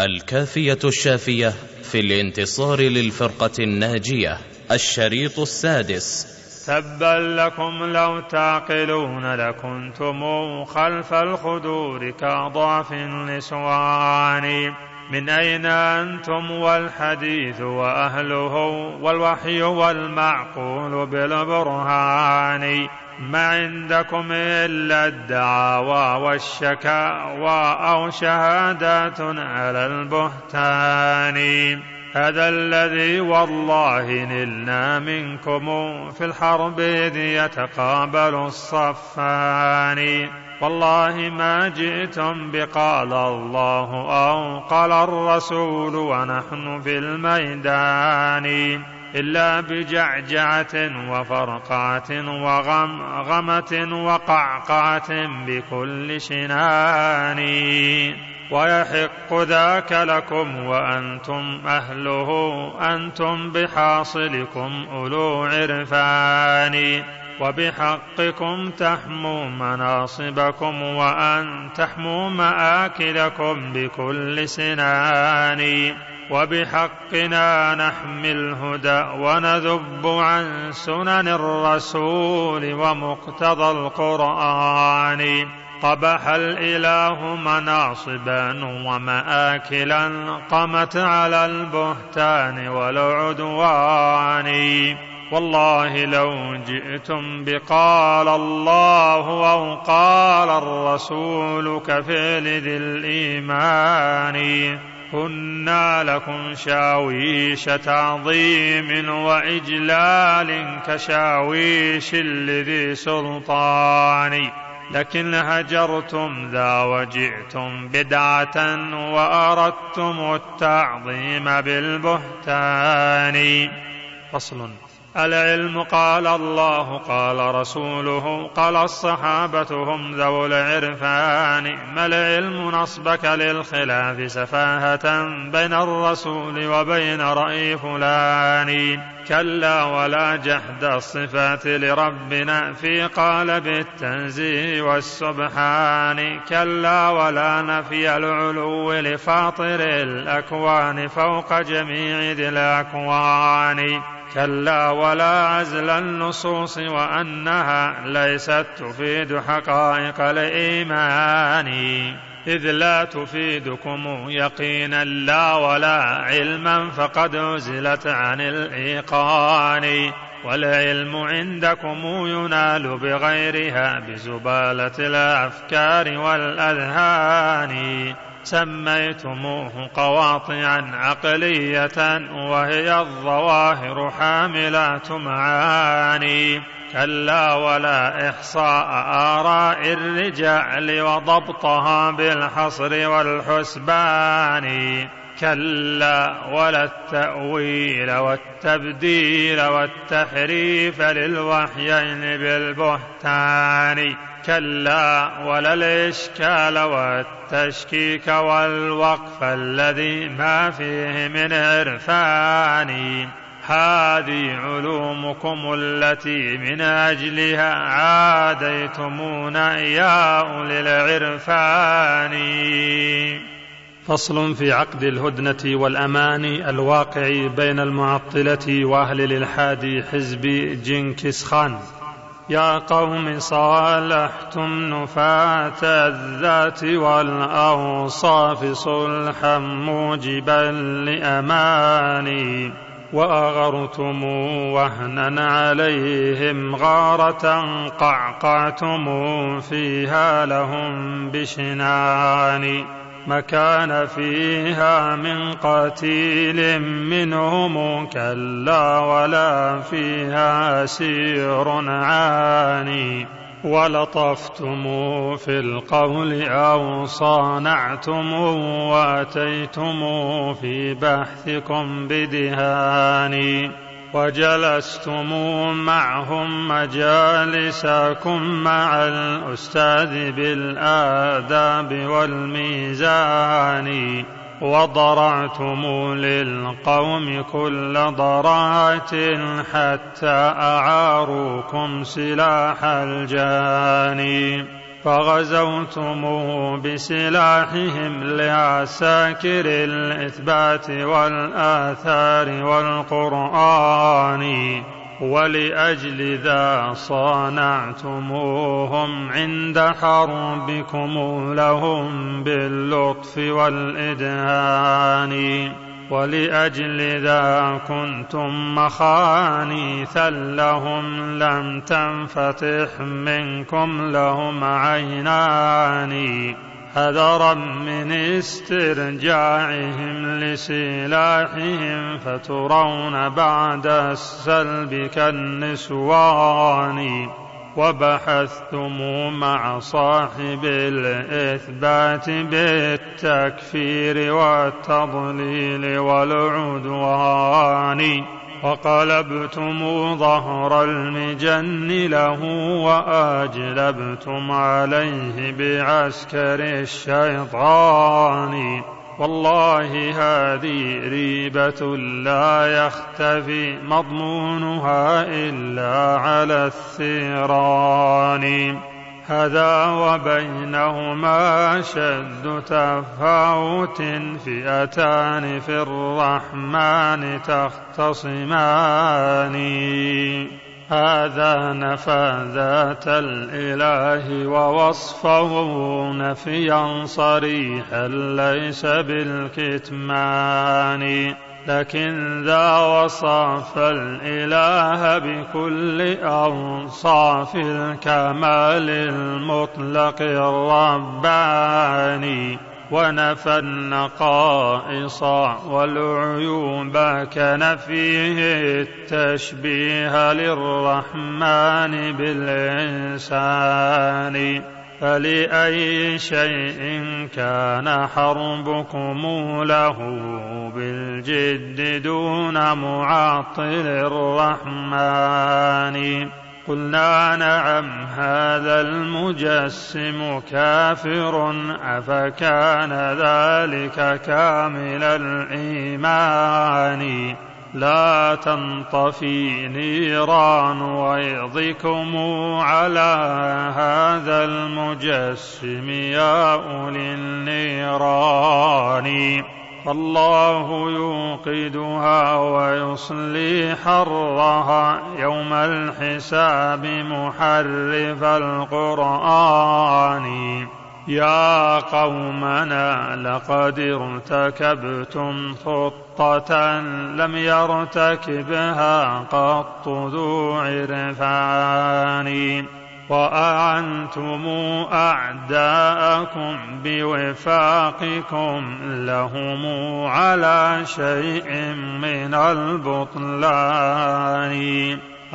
الكافية الشافية في الانتصار للفرقة الناجية الشريط السادس. تبا لكم لو تعقلون لكنتم خلف الخدور كأضعف النسوان. من أين أنتم والحديث وأهله والوحي والمعقول بالبرهان؟ ما عندكم إلا الدعاوى والشكاوى أو شهادات على البهتان؟ هذا الذي والله نلنا منكم في الحرب إذ يتقابل الصفان. والله ما جئتم بقال الله أو قال الرسول ونحن في الميدان إلا بجعجعة وفرقعة وغمغمة وقعقعة بكل شنان. ويحق ذاك لكم وأنتم أهله أنتم بحاصلكم أولو عرفان. وبحقكم تحموا مناصبكم وأن تحموا مآكلكم بكل سنان. وبحقنا نحمي الهدى ونذب عن سنن الرسول ومقتضى القرآن. قبح الإله مناصبا ومآكلا قمت على البهتان والعدوان. والله لو جئتم بقال الله أو قال الرسول كفعل ذي الإيمان كنا لكم شاويش تعظيم وإجلال كشاويش لذي سلطان. لكن هجرتم ذا وجئتم بدعة وأردتم التعظيم بالبهتان. فصل. العلم قال الله قال رسوله قال الصحابة هم ذو العرفان ما العلم نصبك للخلاف سفاهة بين الرسول وبين رأي فلان؟ كلا ولا جحد الصفات لربنا في قالب التنزيه والسبحان. كلا ولا نفي العلو لفاطر الأكوان فوق جميع ذي الأكوان. كلا ولا عزل النصوص وأنها ليست تفيد حقائق الإيمان. إذ لا تفيدكم يقينا لا ولا علما فقد عزلت عن الإيقان. والعلم عندكم ينال بغيرها بزبالة الأفكار والأذهان. سميتموه قواطعا عقلية وهي الظواهر حاملات معاني. كلا ولا إحصاء آراء الرجال وضبطها بالحصر والحسبان. كلا ولا التأويل والتبديل والتحريف للوحيين بالبهتان. كلا ولا الإشكال والتشكيك والوقف الذي ما فيه من عرفان. هذه علومكم التي من أجلها عاديتمونا يا أولي العرفان. فصل في عقد الهدنة والأمان الواقع بين المعطلة وأهل الإلحاد حزب جنكس خان. يا قوم صالحتم نفاة الذات والأوصاف صلحا موجبا لأماني وأغرتم وهنا عليهم غارة قعقعتم فيها لهم بشنان مكان فيها من قتيل منهم كلا ولا فيها سير عاني. ولطفتم في القول أو صانعتم وأتيتم في بحثكم بدهان وجلستم معهم مجالسكم مع الأستاذ بالآداب والميزان وضرعتم للقوم كل ضراعة حتى أعاروكم سلاح الجاني. فغزوتموه بسلاحهم لعساكر الإثبات والآثار والقرآن ولأجل ذا صانعتموهم عند حربكم لهم باللطف والإدهان. ولأجل ذا كنتم مخانيثا لهم لم تنفتح منكم لهم عينان. حذرا من استرجاعهم لسلاحهم فترون بعد السلب كالنسوان. وبحثتم مع صاحب الإثبات بالتكفير والتضليل والعدوان. وقلبتم ظهر المجن له وأجلبتم عليه بعسكر الشيطان. والله هذه ريبة لا يختفي مضمونها إلا على الثيران. هذا وبينهما شد تفاوت فئتان في الرحمن تختصمان. هذا نفى ذات الإله ووصفه نفيا صريحا ليس بالكتمان. لكن ذا وصف الإله بكل أوصاف الكمال المطلق الرباني. ونفى النقائص والعيوب كنفيه التشبيه للرحمن بالإنسان فلأي شيء كان حربكم له بالجد دون معطل الرحمن قلنا نعم هذا المجسم كافر أفكان ذلك كامل الإيمان؟ لا تنطفي نيران ويضكم على هذا المجسم يا أولي النيران. فالله يوقدها ويصلي حرها يوم الحساب محرف القرآن. يا قومنا لقد ارتكبتم خطة لم يرتكبها قط ذو عرفان. وأعنتم أعداءكم بوفاقكم لهم على شيء من البطلان.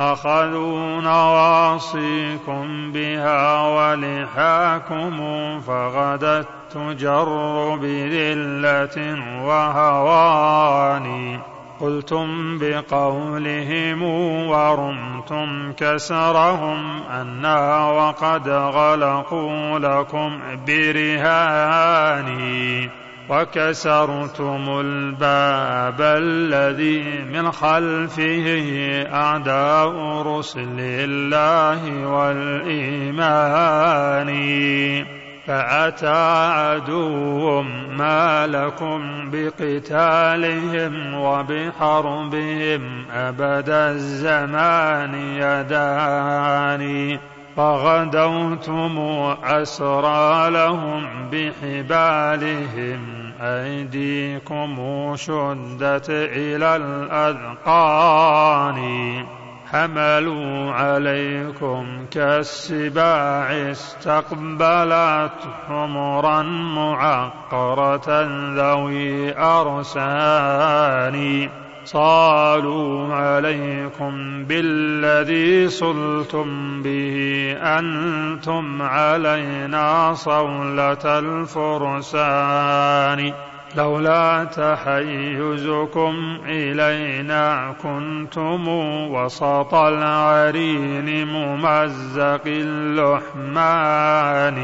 أخذوا نواصيكم بها ولحاكم فغدت تجر بذلة وهوان. قلتم بقولهم ورمتم كسرهم أنا وقد غلقوا لكم برهاني وكسرتم الباب الذي من خلفه أعداء رسل الله والإيمان. فأتى عدو ما لكم بقتالهم وبحربهم أبد الزمان يداني فغدوتم أسرى لهم بحبالهم أيديكم شدت إلى الأذقان حملوا عليكم كالسباع استقبلت حمرا معقرة ذوي أرسان. صالوا عليكم بالذي صلتم به أنتم علينا صولة الفرسان. لولا تحيزكم إلينا كنتم وسط العرين ممزق اللحمان.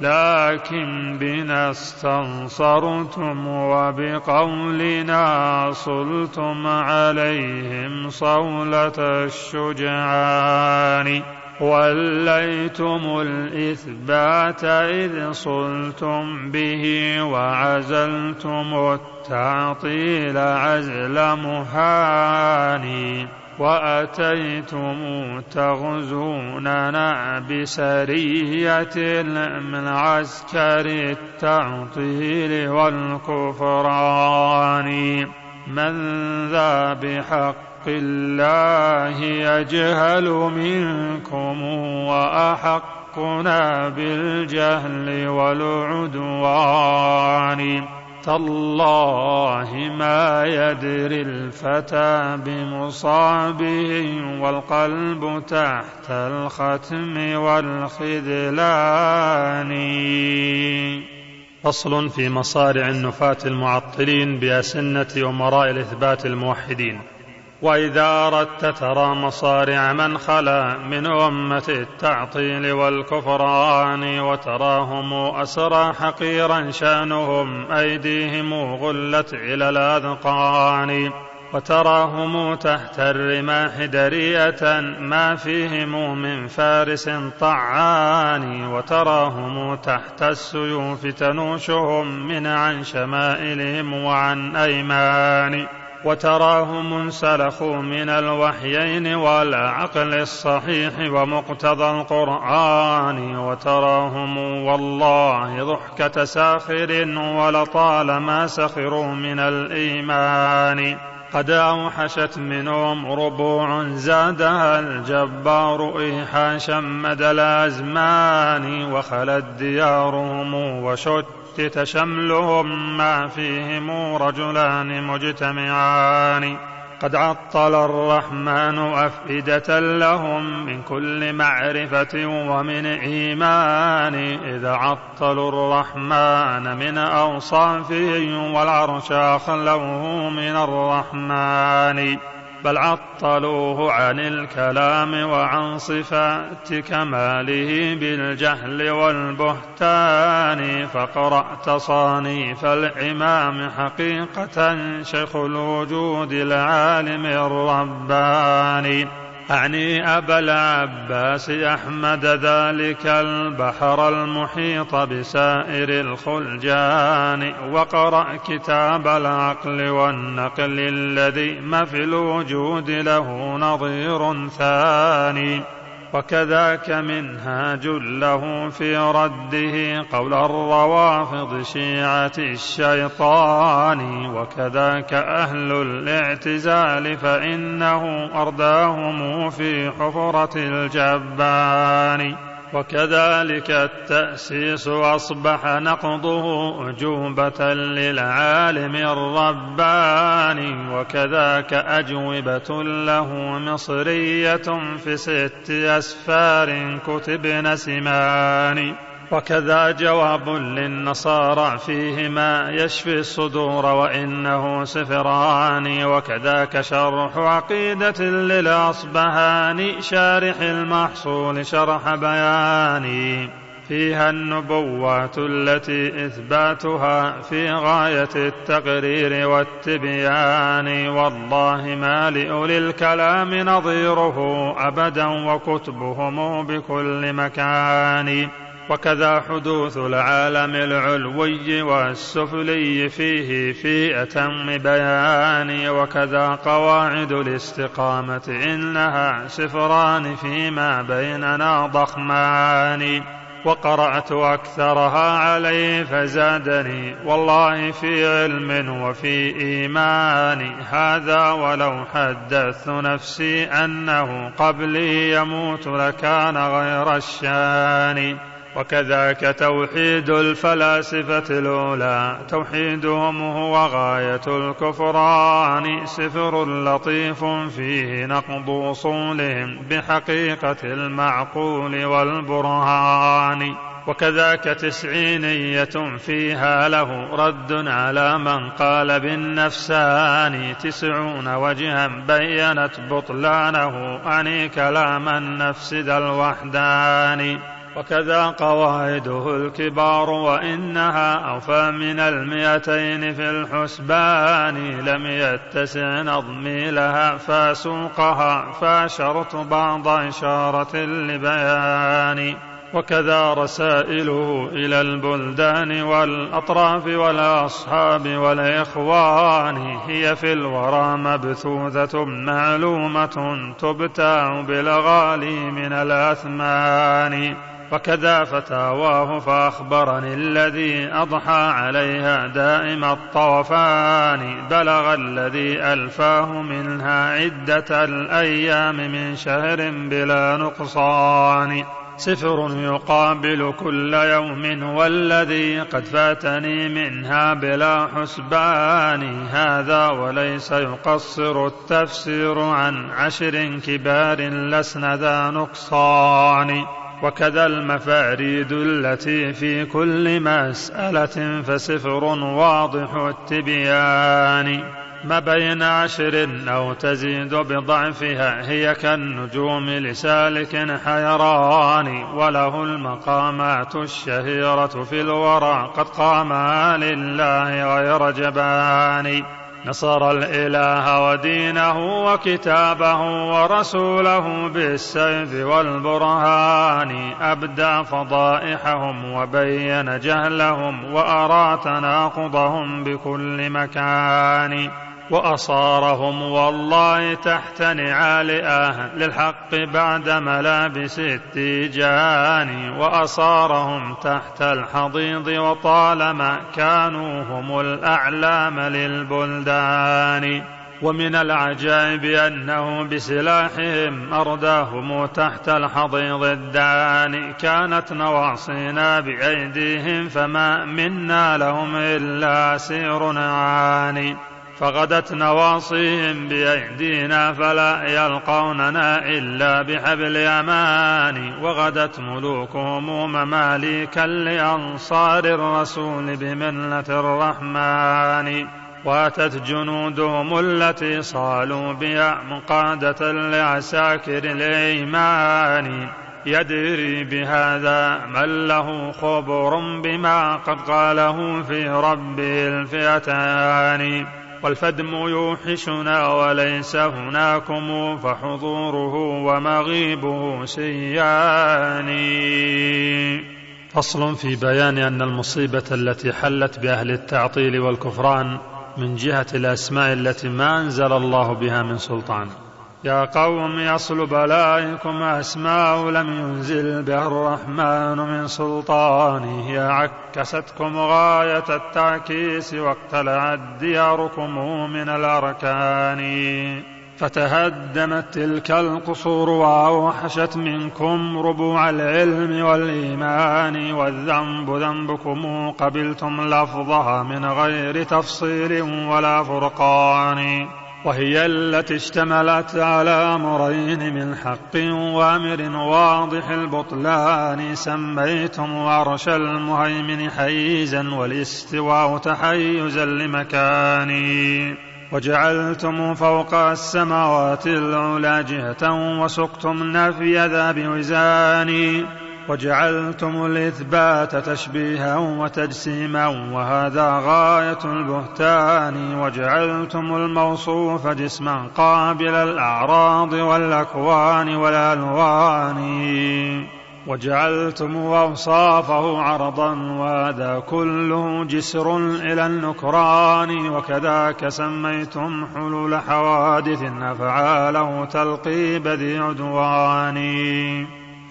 لكن بنا استنصرتم وبقولنا صلتم عليهم صولة الشجعان. وليتم الإثبات إذ صلتم به وعزلتم التعطيل عزل مهاني وأتيتم تغزوننا بسرية من عسكر التعطيل والكفران. من ذا بحق الله يجهل منكم وأحقنا بالجهل والعدوان. تالله ما يدري الفتى بمصابه والقلب تحت الختم والخذلان. فصل في مصارع النفاة المعطلين بأسنة أمراء الإثبات الموحدين. وإذا أردت ترى مصارع من خلا من أمة التعطيل والكفران وتراهم أسرى حقيرا شأنهم أيديهم غلت إلى الأذقان وتراهم تحت الرماح درية ما فيهم من فارس طعان وتراهم تحت السيوف تنوشهم من عن شمائلهم وعن أيمان. وتراهم انسلخوا من الوحيين والعقل الصحيح ومقتضى القرآن وتراهم والله ضحكة ساخر ولطالما سخروا من الإيمان. قد أوحشت منهم ربوع زادها الجبار إيحاشا مدى الأزمان وخلت ديارهم وشتت شملهم ما فيهم رجلان مجتمعان. قد عطل الرحمن أفئدة لهم من كل معرفة ومن إيمان. إذا عطلوا الرحمن من أوصافه والعرش أخلوه من الرحمن. بل عطلوه عن الكلام وعن صفات كماله بالجهل والبهتان. فقرأ تصانيف الإمام حقيقة شيخ الوجود العالم الرباني. أعني أبا العباس أحمد ذلك البحر المحيط بسائر الخلجان وقرأ كتاب العقل والنقل الذي ما في الوجود له نظير ثاني. وكذاك منهاج له في رده قول الروافض شيعة الشيطان وكذاك أهل الاعتزال فإنه أرداهم في حفرة الجبان. وكذلك التأسيس أصبح نقضه أجوبة للعالم الرباني وكذاك أجوبة له مصرية في ست أسفار كتبن سمان وكذا جواب للنصارى فيهما يشفي الصدور وإنه سفران وكذاك شرح عقيدة للأصبهاني شارح المحصول شرح بياني. فيها النبوات التي إثباتها في غاية التقرير والتبيان. والله ما لأولي الكلام نظيره أبدا وكتبهم بكل مكان. وكذا حدوث العالم العلوي والسفلي فيه في أتم بيان وكذا قواعد الاستقامة إنها سفران فيما بيننا ضخمان. وقرأت أكثرها عليه فزادني والله في علم وفي إيمان. هذا ولو حدثت نفسي أنه قبلي يموت لكان غير الشان. وكذاك توحيد الفلاسفة الأولى. توحيدهم هو غاية الكفران. سفر لطيف فيه نقض أصولهم بحقيقة المعقول والبرهان. وكذاك تسعينية فيها له رد على من قال بالنفسان. تسعون وجها بينت بطلانه أني كلام النفس ذا الوحدان. وكذا قواعده الكبار وإنها أوفى من المئتين في الحسبان لم يتسع نظمي لها فاسوقها فاشرت بعض إشارة لبيان وكذا رسائله إلى البلدان والأطراف والأصحاب والإخوان هي في الورى مبثوثة معلومة تبتاع بالغالي من الأثمان وكذا فتاواه فأخبرني الذي أضحى عليها دائم الطوفان بلغ الذي ألفاه منها عدة الأيام من شهر بلا نقصان. سفر يقابل كل يوم والذي قد فاتني منها بلا حسبان. هذا وليس يقصر التفسير عن عشر كبار لسن ذا نقصان. وكذا المفاريد التي في كل مسألة فسفر واضح التبيان. ما بين عشر أو تزيد بضعفها هي كالنجوم لسالك حيران وله المقامات الشهيرة في الورى قد قاما لله غير جبان. نصر الإله ودينه وكتابه ورسوله بالسيف والبرهان أبدى فضائحهم وبين جهلهم وأرى تناقضهم بكل مكان. وأصارهم والله تحت نعال أهل الحق بعد ملابس التيجان وأصارهم تحت الحضيض وطالما كانوا هم الأعلام للبلدان. ومن العجائب أنه بسلاحهم أرداهم تحت الحضيض الداني كانت نواصينا بأيديهم فما منا لهم إلا سير عاني. فغدت نواصيهم بأيدينا فلا يلقوننا إلا بحبل أمان وغدت ملوكهم مماليكا لأنصار الرسول بمنة الرحمن. واتت جنودهم التي صالوا بها مقادة لعساكر الإيمان. يدري بهذا من له خبر بما قد قاله في ربه الفئتان. والفدم يوحشنا وليس هناكم فحضوره ومغيبه سيان فصل في بيان أن المصيبة التي حلت بأهل التعطيل والكفران من جهة الأسماء التي ما أنزل الله بها من سلطان. يا قوم يصل بلائكم أسماء لم ينزل بها الرحمن من سلطانه هي عكستكم غاية التعكيس واقتلعت دياركم من الأركان. فتهدمت تلك القصور وأوحشت منكم ربوع العلم والإيمان والذنب ذنبكم قبلتم لفظها من غير تفصيل ولا فرقان. وهي التي اشتملت على أمرين من حق وأمر واضح البطلان. سميتم عرش المهيمن حيزا والاستواء تحيزا لمكاني. وجعلتم فوق السماوات العلى جهة وسقتم نفي ذا بوزاني. وجعلتم الإثبات تشبيها وتجسيما وهذا غاية البهتان وجعلتم الموصوف جسما قابل الأعراض والأكوان والألوان وجعلتم أوصافه عرضا وهذا كله جسر إلى النكران وكذاك سميتم حلول حوادث أفعاله تلقيب ذي عدوان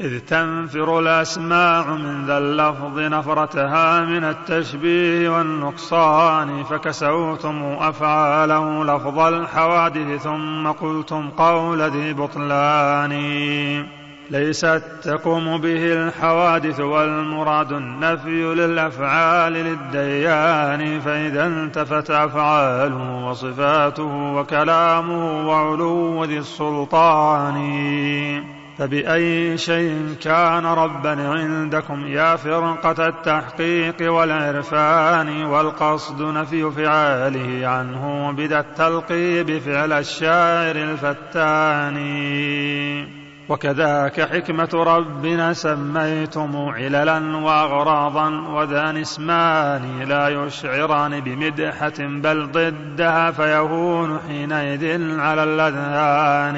إذ تنفر الأسماع من ذا اللفظ نفرتها من التشبيه والنقصان فكسوتم أفعاله لفظ الحوادث ثم قلتم قول ذي بطلان. ليست تقوم به الحوادث والمراد النفي للأفعال للديان فإذا انتفت أفعاله وصفاته وكلامه وعلو ذي السلطان. فبأي شيء كان ربا عندكم يا فرقة التحقيق والعرفان والقصد نفي فعاله عنه بدأ التلقيب فعل الشاعر الفتان وكذاك حكمة ربنا سميتم عللا وأغراضا وذان اسمان لا يشعران بمدحة بل ضدها فيهون حينئذ على الأذهان.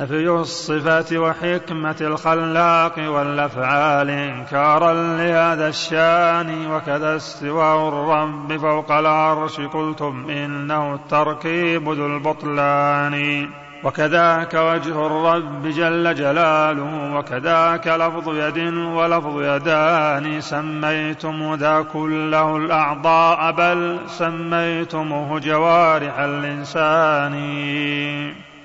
نفي الصفات وحكمة الخلاق والأفعال إنكارا لهذا الشان وكذا استواء الرب فوق العرش قلتم إنه التركيب ذو البطلان. وكذاك وجه الرب جل جلاله وكذاك لفظ يد ولفظ يدان سميتم ذا كله الأعضاء بل سميتموه جوارح الإنسان.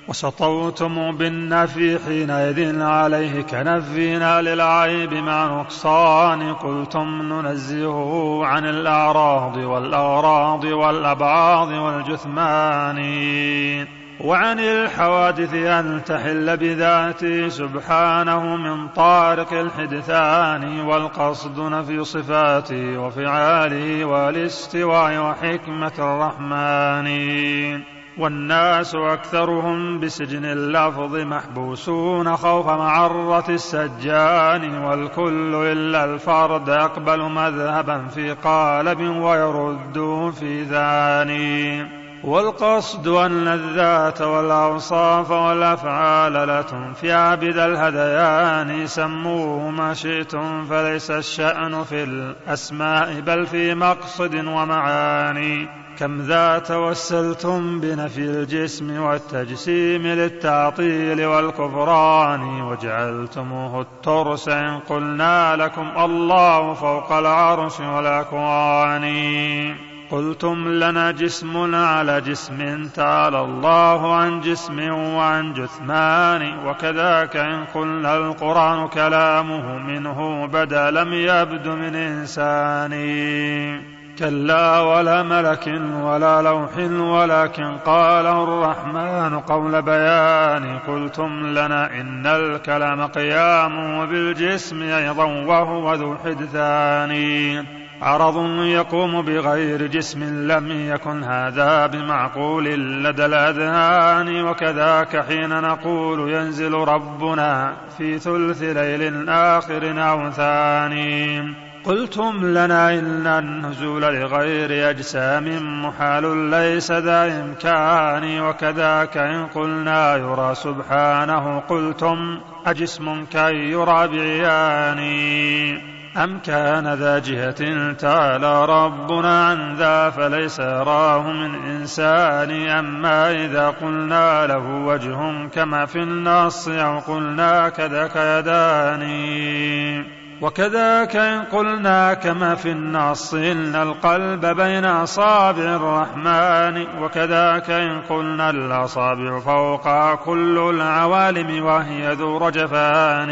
وسطوتم بالنفي حينئذ عليه كنفينا للعيب مع نقصان. قلتم ننزهه عن الأعراض والأغراض والأبعاض والجثمان. وعن الحوادث أن تحل بذاته سبحانه من طارق الحدثان والقصد نفي صفاته وفعاله والاستواء وحكمة الرحمن. والناس أكثرهم بسجن اللفظ محبوسون خوف معرة السجان والكل إلا الفرد يقبل مذهبا في قالب ويرد في ثاني والقصد أن الذات والأوصاف والأفعال لا تنفي عبد الهذيان سموه ما شئتم فليس الشأن في الأسماء بل في مقصد ومعاني. كم ذا توسلتم بنفي الجسم والتجسيم للتعطيل والكفران وجعلتموه الترس إن قلنا لكم الله فوق العرش والأكوان. قلتم لنا جسم على جسم تعالى الله عن جسم وعن جثمان وكذاك إن قلنا القرآن كلامه منه بدا لم يبد من إنسان. كلا ولا ملك ولا لوح ولكن قاله الرحمن قول بيان قلتم لنا إن الكلام قيام بالجسم أيضا وهو ذو حدثان. عرض يقوم بغير جسم لم يكن هذا بمعقول لدى الأذهان وكذاك حين نقول ينزل ربنا في ثلث ليل آخر أو ثاني. قلتم لنا إن النزول لغير أجسام محال ليس ذا إمكان وكذاك إن قلنا يرى سبحانه قلتم أجسم كي يرى بعيان أم كان ذا جهة تعالى ربنا عن ذا فليس يراه من إنسان أما إذا قلنا له وجه كما في النص أو قلنا كذاك يداني وكذاك إن قلنا كما في النص إن القلب بين أصابع الرحمن وكذاك إن قلنا الأصابع فوق كل العوالم وهي ذو رجفان.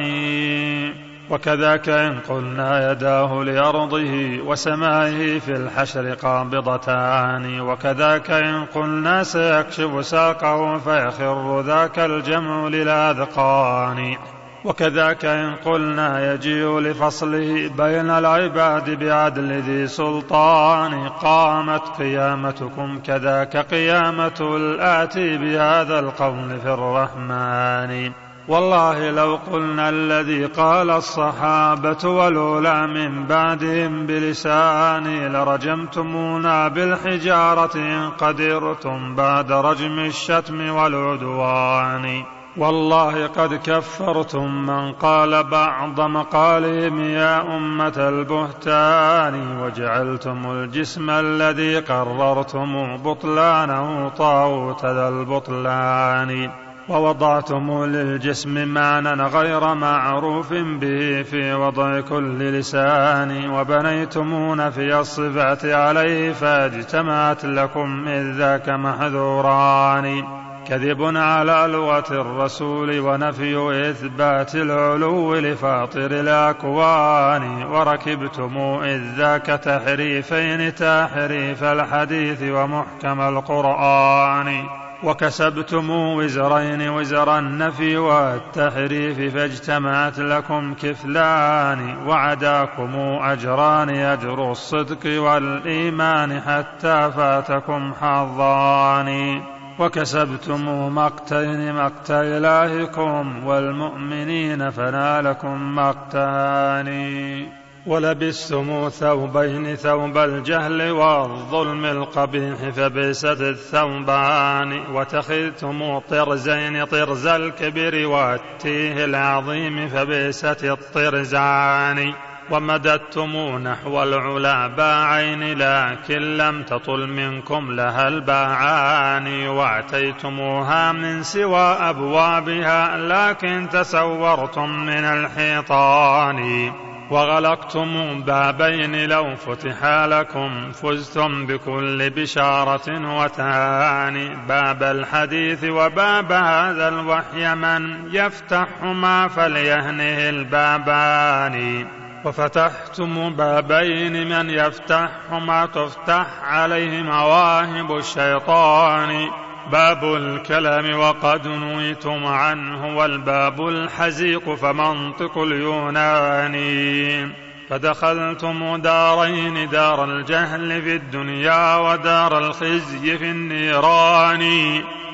وكذاك إن قلنا يداه لأرضه وسمائه في الحشر قابضتان. وكذاك إن قلنا سيكشف ساقه فيخر ذاك الجمع للأذقان. وكذاك إن قلنا يجيء لفصله بين العباد بعدل ذي سلطان قامت قيامتكم كذاك قيامة الآتي بهذا القول في الرحمن. والله لو قلنا الذي قال الصحابة والأولى من بعدهم بلساني لرجمتمونا بالحجارة إن قدرتم بعد رجم الشتم والعدوان. والله قد كفرتم من قال بعض مقالهم يا أمة البهتان وجعلتم الجسم الذي قررتم بطلانه طاغوت ذا البطلان ووضعتم للجسم معنى غير معروف به في وضع كل لسان وبنيتم نفي الصفات عليه فاجتمعت لكم إذ ذاك محذوران كذب على لغة الرسول ونفي إثبات العلو لفاطر الأكوان. وركبتم إذ ذاك تحريفين تحريف الحديث ومحكم القرآن. وكسبتم وزرين وزر النفي والتحريف فاجتمعت لكم كفلان. وعداكم أجران أجر الصدق والإيمان حتى فاتكم حظان. وكسبتم مقتين مقت إلهكم والمؤمنين فنالكم مقتان. ولبستم ثوبين ثوب الجهل والظلم القبيح فبئست الثوبان وتخذتم طرزين طرز الكبر والتيه العظيم فبئست الطرزان. ومددتم نحو العلا باعين لكن لم تطل منكم لها الباعان واعتيتموها من سوى أبوابها لكن تسورتم من الحيطان. وغلقتم بابين لو فتحا لكم فزتم بكل بشارة وتهاني باب الحديث وباب هذا الوحي من يفتحهما فليهنه البابان. وفتحتم بابين من يفتحهما تفتح عليه مواهب الشيطان. باب الكلام وقد نويتم عنه والباب الحزيق فمنطق اليوناني فدخلتم دارين دار الجهل في الدنيا ودار الخزي في النيران.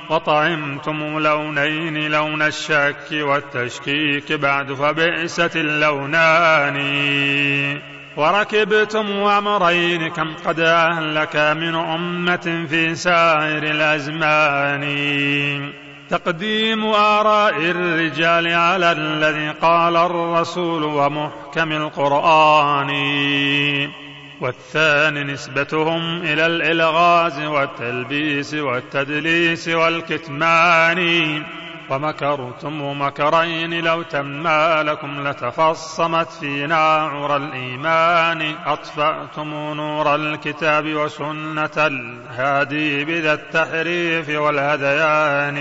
وطعمتم لونين لون الشك والتشكيك بعد فبئست اللونان. وركبتم أمرين كم قد أهلك من أمة في سائر الأزمان. تقديم آراء الرجال على الذي قال الرسول ومحكم القرآن. والثاني نسبتهم إلى الإلغاز والتلبيس والتدليس والكتمان. ومكرتم مكرين لو تما لكم لتفصمت فينا عرى الإيمان. أطفأتم نور الكتاب وسنة الهادي بذا التحريف والهذيان.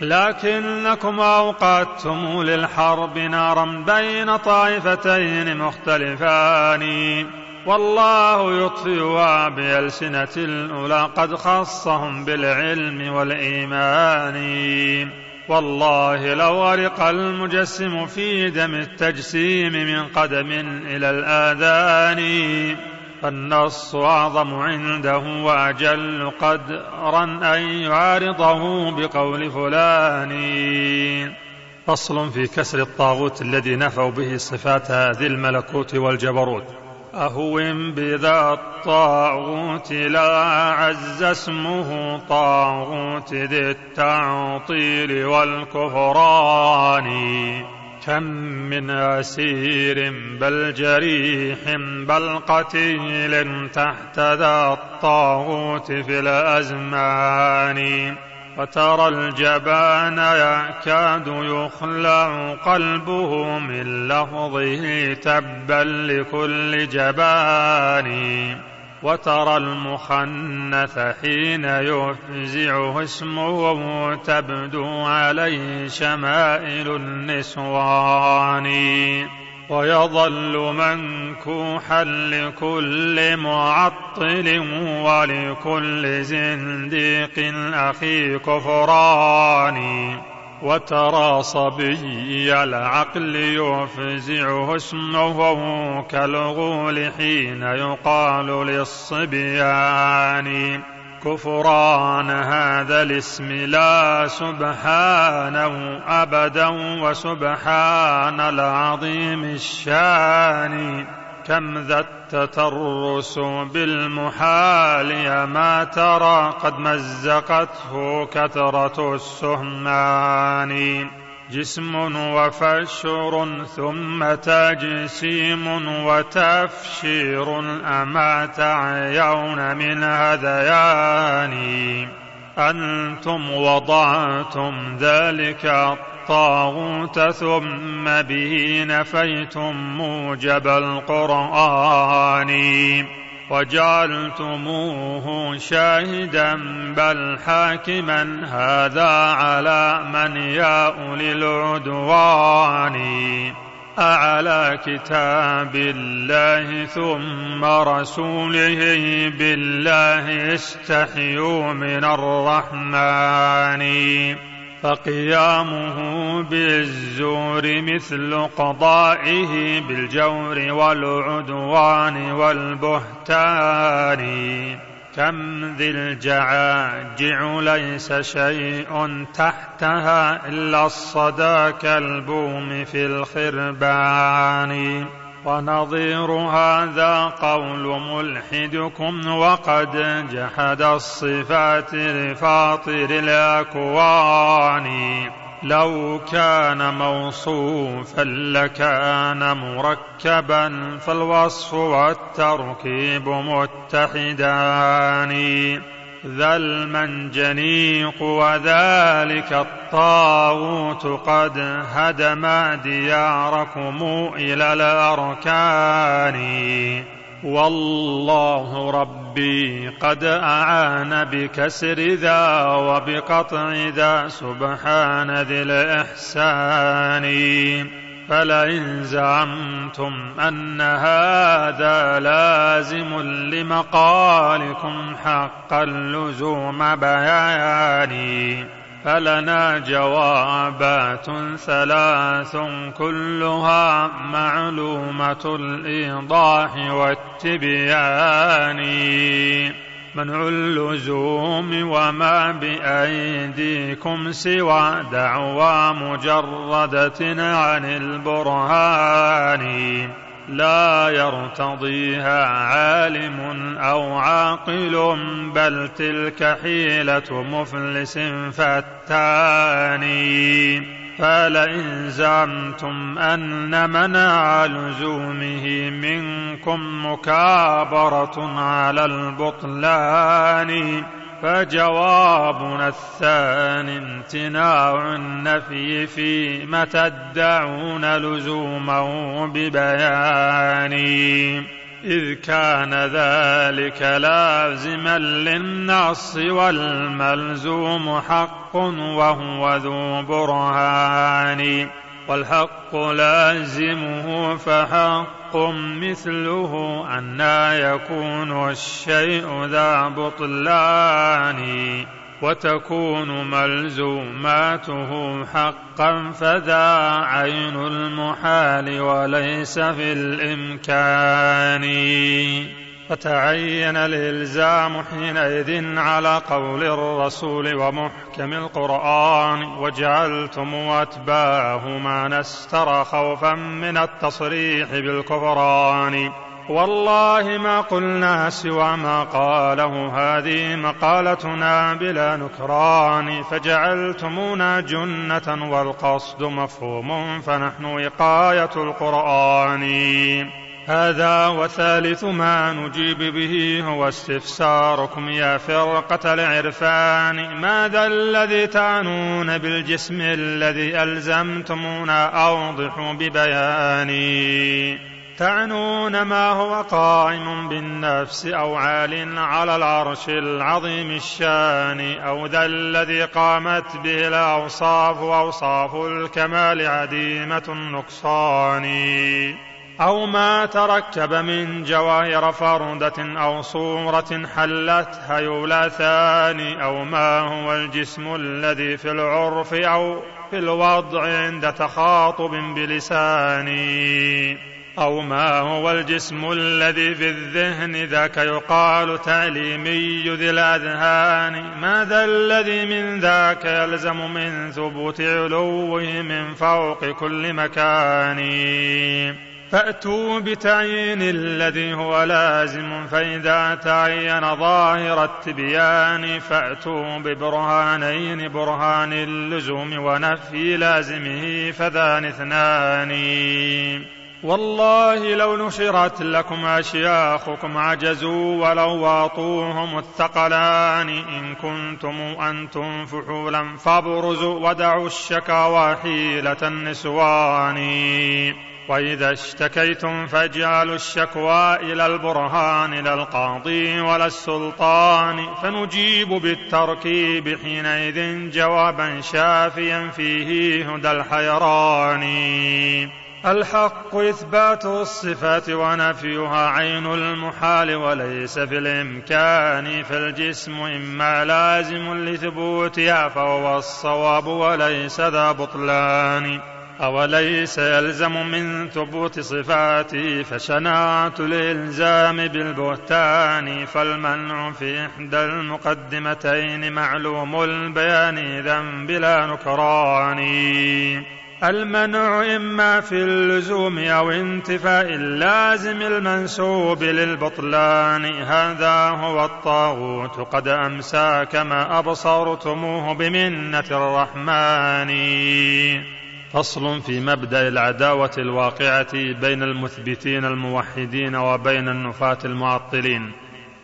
لكنكم أوقدتم للحرب نارا بين طائفتين مختلفان. والله يطفئها بألسنة الأولى قد خصهم بالعلم والإيمان. والله لو غرق المجسم في دم التجسيم من قدم إلى الآذان. فالنص أعظم عنده وأجل قدرا أن يعارضه بقول فلان. فصل في كسر الطاغوت الذي نفوا به صفات ذي الملكوت والجبروت. أهون بذا الطاغوت لا عز اسمه طاغوت ذي التعطيل والكفران. كم من أسير بل جريح بل قتيل تحت ذا الطاغوت في الأزمان. وترى الجبان يكاد يخلع قلبه من لفظه تبا لكل جبان. وترى المخنث حين يفزعه اسمه تبدو عليه شمائل النسوان. ويظل منكوحا لكل معطل ولكل زنديق أخي كفران وترى صبي العقل يفزعه اسمه كالغول حين يقال للصبيان. كفران هذا الاسم لا سبحانه أبدا وسبحان العظيم الشان. كم ذا التترس بالمحال ما ترى قد مزقته كثرة السهمان. جسم وفشر ثم تجسيم وتفشير أما تعيون من هذيان. أنتم وضعتم ذلك الطاغوت ثم به نفيتم موجب القرآن. وجعلتموه شاهدا بل حاكما. هذا على من ياء للعدوان أعلى كتاب الله ثم رسوله بالله استحيوا من الرحمن. فقيامه بالزور مثل قضائه بالجور والعدوان والبهتان. كم ذي الجعاجع ليس شيء تحتها إلا الصدى كالبوم في الخربان. ونظير هذا قول ملحدكم وقد جحد الصفات لفاطر الأكوان. لو كان موصوفا لكان مركبا فالوصف والتركيب متحدان. ذا المنجنيق وذلك الطاغوت قد هدم دياركم إلى الأركان. والله ربي قد أعان بكسر ذا وبقطع ذا سبحان ذي الإحسان. فلئن زعمتم أن هذا لازم لمقالكم حق اللزوم بياني. فلنا جوابات ثلاث كلها معلومة الإيضاح والتبيان. منع اللزوم وما بأيديكم سوى دعوى مجردة عن البرهان. لا يرتضيها عالم أو عاقل بل تلك حيلة مفلس فتاني فلئن زعمتم أن منع لزومه منكم مكابرة على البطلان. فجوابنا الثاني امتناع النفي فيما تدعون لزومه ببيان إذ كان ذلك لازما للنص والملزوم حق وهو ذو برهان. والحق لازمه فحق مثله أنا يكون الشيء ذا بطلان وتكون ملزوماته حقا فذا عين المحال وليس في الإمكان. فتعين الإلزام حينئذ على قول الرسول ومحكم القرآن وجعلتم أتباعه ما نستر خوفا من التصريح بالكفران. والله ما قلنا سوى ما قاله هذه مقالتنا بلا نكران. فجعلتمونا جنة والقصد مفهوم فنحن وقاية القرآن. هذا وثالث ما نجيب به هو استفساركم يا فرقة العرفان. ماذا الذي تعنون بالجسم الذي ألزمتمونا أوضحوا ببياني. تعنون ما هو قائم بالنفس أو عال على العرش العظيم الشان أو ذا الذي قامت به الأوصاف وأوصاف الكمال عديمة النقصان. أو ما تركب من جواهر فردة أو صورة حلت هيولا ثاني أو ما هو الجسم الذي في العرف أو في الوضع عند تخاطب بلساني. أو ما هو الجسم الذي في الذهن ذاك يقال تعليمي ذي الأذهان. ماذا الذي من ذاك يلزم من ثبوت علوه من فوق كل مكان؟ فأتوا بتعيين الذي هو لازم فإذا تعين ظاهر التبيان فأتوا ببرهانين برهان اللزوم ونفي لازمه فذان اثنان. والله لو نشرت لكم أشياخكم عجزوا ولو واطوهم الثقلان. إن كنتم أنتم فحولا فابرزوا ودعوا الشكاوى حيلة النسوان. وإذا اشتكيتم فاجعلوا الشكوى إلى البرهان لا القاضي ولا السلطان. فنجيب بالتركيب حينئذ جوابا شافيا فيه هدى الحيران. الحق إثبات الصفات ونفيها عين المحال وليس في الإمكان فالجسم إما لازم لثبوتها فهو الصواب وليس ذا بطلان. أوليس يلزم من ثبوت صفاتي فشناعة الإلزام بالبهتان فالمنع في إحدى المقدمتين معلوم البيان إذا بلا نكران المنع إما في اللزوم أو انتفاء اللازم المنسوب للبطلان هذا هو الطاغوت قد أمسى كما أبصرتموه بمنة الرحمن. فصل في مبدأ العداوة الواقعة بين المثبتين الموحدين وبين النفاة المعطلين.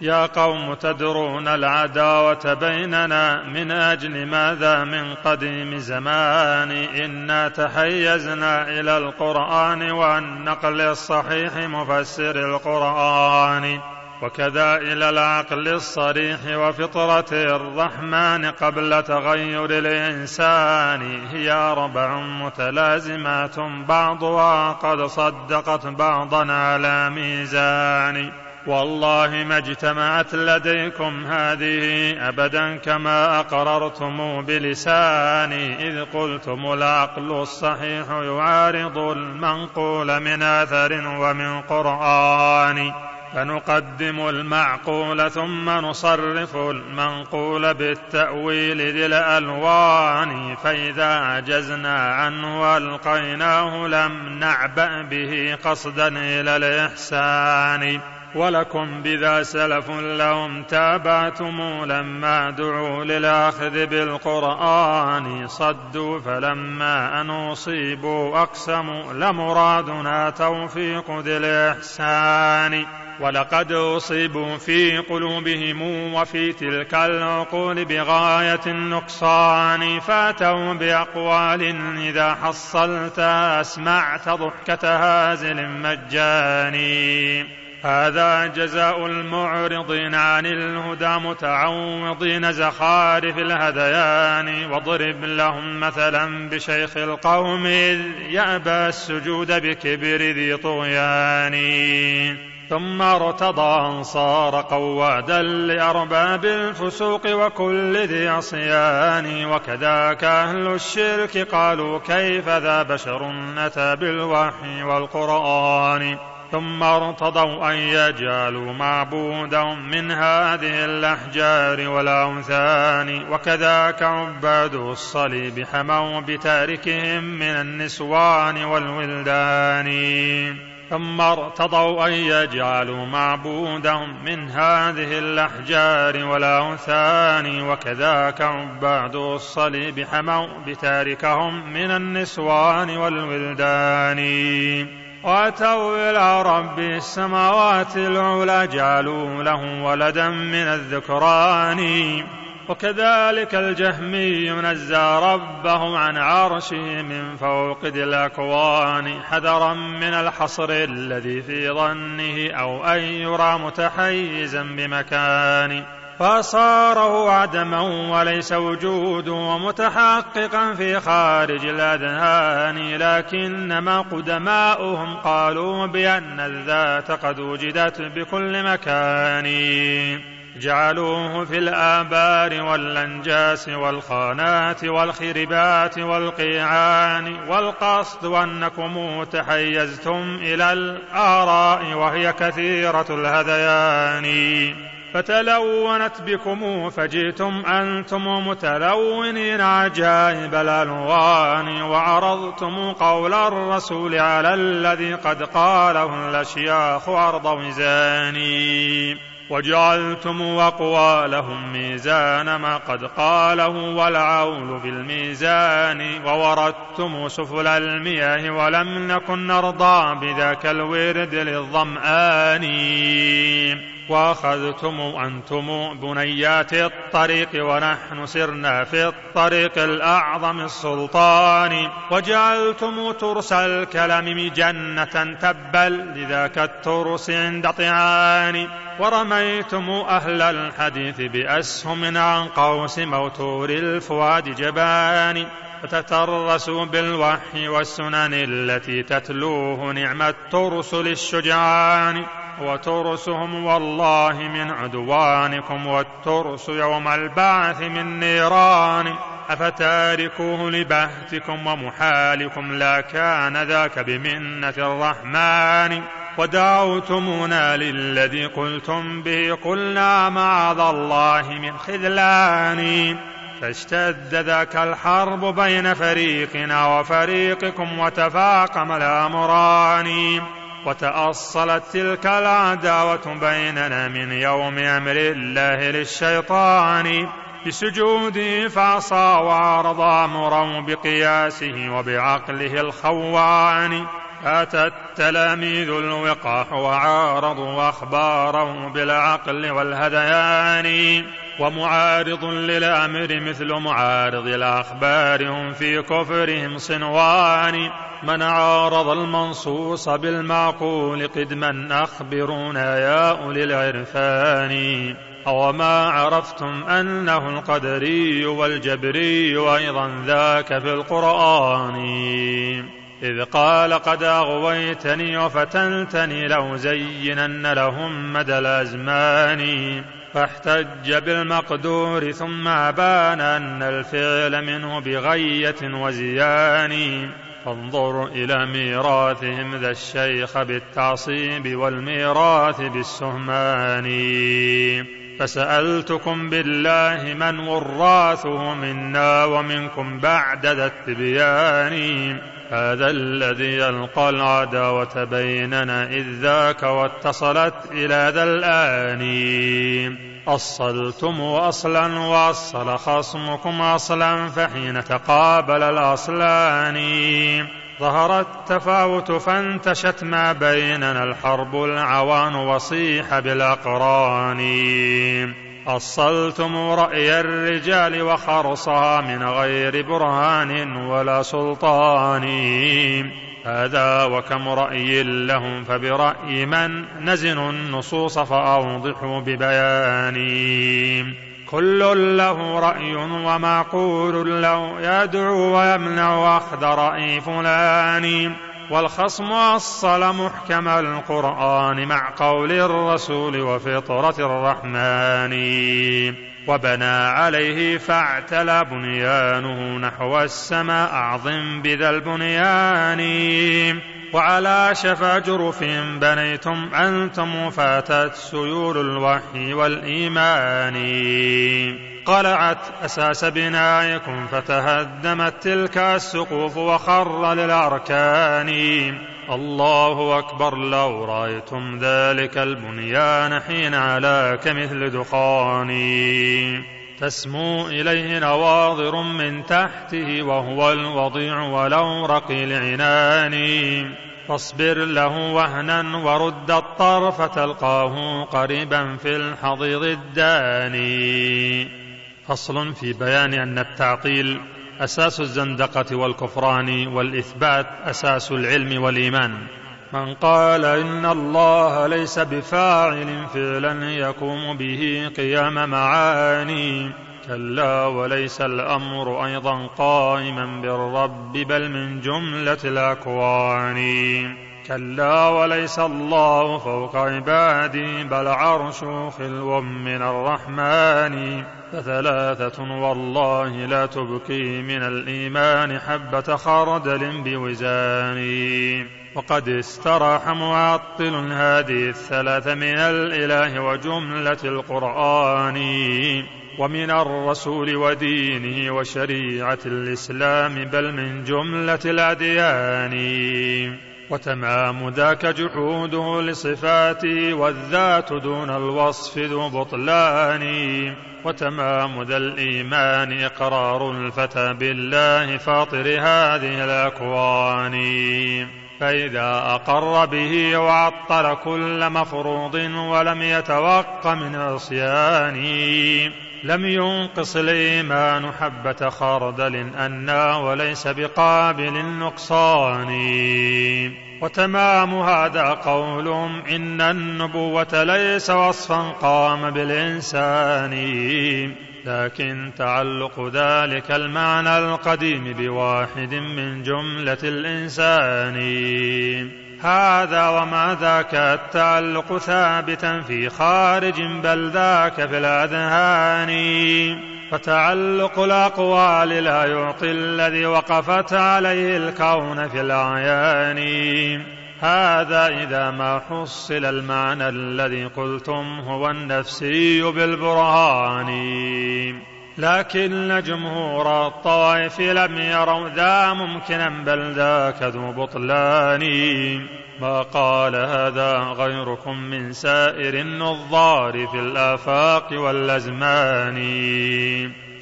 يا قوم تدرون العداوة بيننا من أجل ماذا من قديم زمان؟ إنا تحيزنا إلى القرآن والنقل الصحيح مفسر القرآن. وكذا إلى العقل الصريح وفطرة الرحمن قبل تغير الإنسان. هي أربع متلازمات بعضها قد صدقت بعضا على ميزان. والله ما اجتمعت لديكم هذه ابدا كما أقررتم بلساني إذ قلتم العقل الصحيح يعارض المنقول من اثر ومن قرآن. فنقدم المعقول ثم نصرف المنقول بالتأويل ذي الألوان فإذا عجزنا عنه وألقيناه لم نعبأ به قصدا إلى الإحسان. ولكم بذا سلف لهم تابعتم لما دعوا للآخذ بالقرآن صدوا فلما أن أصيبوا أقسموا لمرادنا توفيق ذي الإحسان. ولقد أصيبوا في قلوبهم وفي تلك العقول بغاية النقصان. فاتوا بأقوال إذا حصلت أسمعت ضحكة هازل مجاني هذا جزاء المعرضين عن الهدى متعوضين زخارف الهذيان واضرب لهم مثلا بشيخ القوم إذ يأبى السجود بكبر ذي طغيان. ثم ارتضى صار قوادا لأرباب الفسوق وكل ذي عصيان. وكذاك أهل الشرك قالوا كيف ذا بشر أتى بالوحي والقرآن؟ ثم ارتضوا أن يجعلوا معبودهم من هذه الأحجار والأوثان وكذاك عباد الصليب حموا بتاركهم من النسوان والولدان. ثم ارتضوا أن يجعلوا معبودهم من هذه الأحجار والأوثان وكذاك عباد الصليب حموا بتاركهم من النسوان والولدان. وأتوا إلى رب السماوات العلى جعلوا له ولدا من الذكران. وكذلك الجهمي ينزى ربه عن عرشه من فوق ذي الأكوان حذرا من الحصر الذي في ظنه أو أن يرى متحيزا بمكان. فصاره عدما وليس وجوده متحققا في خارج الأذهان لكنما قدماؤهم قالوا بأن الذات قد وجدت بكل مكان. جعلوه في الآبار والأنجاس والخانات والخربات والقيعان والقصد أنكم تحيزتم إلى الآراء وهي كثيرة الهذيان. فتلونت بكم فجئتم أنتم متلونين عجائب الألوان وعرضتم قول الرسول على الذي قد قاله الأشياخ عرض وزاني. وجعلتم أقوالهم ميزان ما قد قاله والعول في الميزان ووردتم سفل المياه ولم نكن نرضى بذاك الورد للظمآن واخذتم أنتم بنيات الطريق ونحن سرنا في الطريق الاعظم السلطان وجعلتم ترس الكلام جنه تبا لذاك الترس عند طعان ورميتم أهل الحديث باسهم عن قوس موتور الفؤاد جبان فتترسوا بالوحي والسنن التي تتلوه نعم الترس للشجعان وترسهم والله من عدوانكم والترس يوم البعث من نيران. أفتاركوه لبهتكم ومحالكم لا كان ذاك بمنة الرحمن. ودعوتمونا للذي قلتم به قلنا معاذ الله من خذلان. فاشتد ذاك الحرب بين فريقنا وفريقكم وتفاقم الأمران. وتأصلت تلك العداوة بيننا من يوم أمر الله للشيطان بسجوده فعصى وعرض امرا بقياسه وبعقله الخوان. أتى التلاميذ الوقاح وعارضوا أخباره بالعقل والهذيان ومعارض للأمر مثل معارض الأخبار هم في كفرهم صنوان. من عارض المنصوص بالمعقول قدما أخبرونا يا أولي العرفان. أو ما عرفتم أنه القدري والجبري وأيضا ذاك في القرآن. إذ قال قد أغويتني وفتنتني لو زينن لهم مدى الأزمان. فاحتج بالمقدور ثم أبان أن الفعل منه بغية وزيان. فانظر إلى ميراثهم ذا الشيخ بالتعصيب والميراث بالسهمان. فسألتكم بالله من وراثه منا ومنكم بعد ذا التبيان. هذا الذي يلقى العداوة بيننا إذ ذاك واتصلت إلى ذا الآن أصلتم أصلا وأصل خصمكم أصلا فحين تقابل الأصلان ظهر التفاوت فانتشت ما بيننا الحرب العوان وصيح بالأقران أصلتم رأي الرجال وخرصها من غير برهان ولا سلطان. هذا وكم رأي لهم فبرأي من نزن النصوص فأوضحوا ببيان. كل له رأي ومعقول له يدعو ويمنع أخذ رأي فلان. والخصم أصل محكم القرآن مع قول الرسول وفطرة الرحمن. وبنى عليه فاعتلى بنيانه نحو السماء أعظم بذا البنيان. وعلى شفا جرف بنيتم أنتم فاتت سيول الوحي والإيمان. قلعت أساس بنائكم فتهدمت تلك السقوف وخر للأركان. الله أكبر لو رأيتم ذلك البنيان حين علاك مثل دخان. تسمو إليه نواظر من تحته وهو الوضيع ولو رقي العنان. فاصبر له وهنا ورد الطرف تلقاه قريبا في الحضيض الداني. فصل في بيان أن التعطيل أساس الزندقة والكفران والإثبات أساس العلم والإيمان. من قال إن الله ليس بفاعل فعلا يقوم به قيام معاني. كلا وليس الأمر أيضا قائما بالرب بل من جملة الأكوان. كلا وليس الله فوق عبادي بل عرش خلو من الرحمن. فثلاثة والله لا تبقي من الإيمان حبة خردل بوزان. وقد استراح معطل هذه الثلاث من الإله وجملة القرآن. ومن الرسول ودينه وشريعة الإسلام بل من جملة الأديان. وتمام ذاك جحوده لصفاته والذات دون الوصف ذو بطلان. وتمام ذا الإيمان إقرار الفتى بالله فاطر هذه الأكوان. فإذا أقر به وعطل كل مفروض ولم يتوق من عصيانه لم ينقص الإيمان حبة خردل أنا وليس بقابل النقصان. وتمام هذا قولهم إن النبوة ليس وصفا قام بالإنسان لكن تعلق ذلك المعنى القديم بواحد من جملة الإنسان. هذا وما ذاك التعلق ثابتا في خارج بل ذاك في الأذهان. فتعلق الأقوال لا يعطي الذي وقفت عليه الكون في الأعيان. هذا إذا ما حصل المعنى الذي قلتم هو النفسي بالبرهان. لكن جمهور الطوائف لم يروا ذا ممكنا بل ذاك ذو بطلان. ما قال هذا غيركم من سائر النظار في الآفاق والأزمان.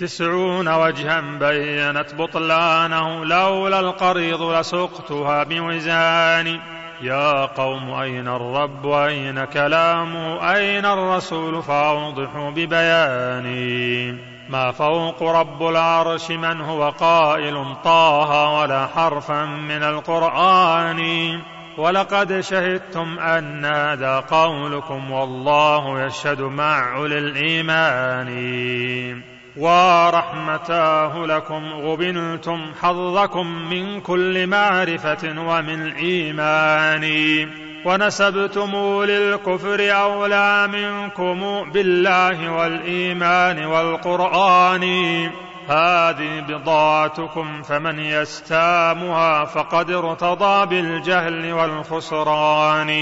تسعون وجها بينت بطلانه لولا القريض لسقتها بوزان. يا قوم أين الرب؟ أين كلامه؟ أين الرسول؟ فأوضحوا ببياني. ما فوق رب العرش من هو قائل طه ولا حرفا من القرآن. ولقد شهدتم أن هذا قولكم والله يشهد مع أولي الإيمان. ورحمتاه لكم غبنتم حظكم من كل معرفة ومن إيمان. ونسبتم للكفر أولى منكم بالله والإيمان والقرآن. هذه بضاعتكم فمن يستامها فقد ارتضى بالجهل والخسران.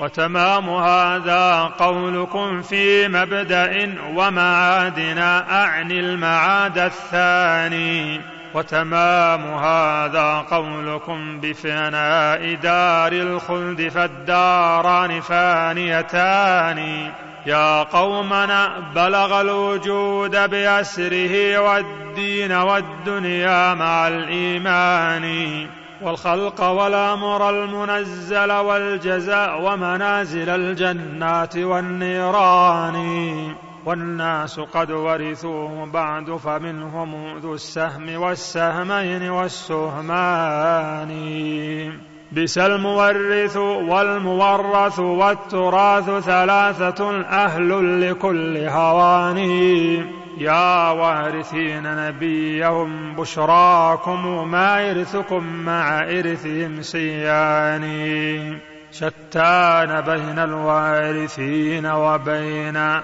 وتمام هذا قولكم في مبدأ ومعادنا أعني المعاد الثاني. وتمام هذا قولكم بفناء دار الخلد فالداران فانيتان. يا قومنا بلغ الوجود بأسره والدين والدنيا مع الإيمان. والخلق والأمر المنزل والجزاء ومنازل الجنات والنيران. والناس قد ورثوه بعد فمنهم ذو السهم والسهمين والسهمان بس المورث والمورث والتراث ثلاثة أهل لكل هوان يا وارثين نبيهم بشراكم ما إرثكم مع إرثهم سيان شتان بين الوارثين وبين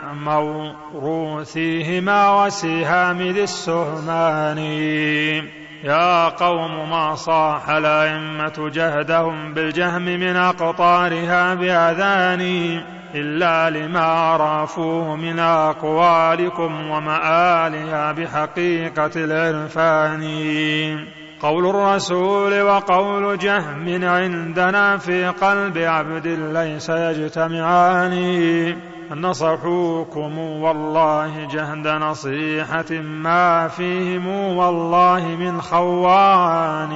موروثيهما وسهام ذي السهمان. يا قوم ما صاح الأئمة جهدهم بالجهم من أقطارها بأذاني إلا لما عرفوه من أقوالكم ومآلها بحقيقة العرفان. قول الرسول وقول جهم عندنا في قلب عبد ليس يجتمعان. نصحوكم والله جهد نصيحة ما فيهم والله من خوان.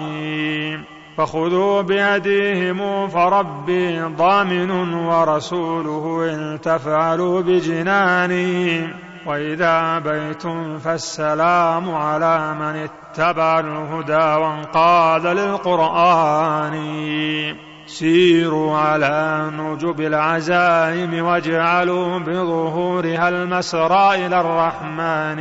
فخذوا بهديهم فربي ضامن ورسوله إن تفعلوا بجناني وإذا بيتم فالسلام على من اتبع الهدى وانقاد للقرآن. سيروا على نجب العزائم واجعلوا بظهورها المسرى إلى الرحمن.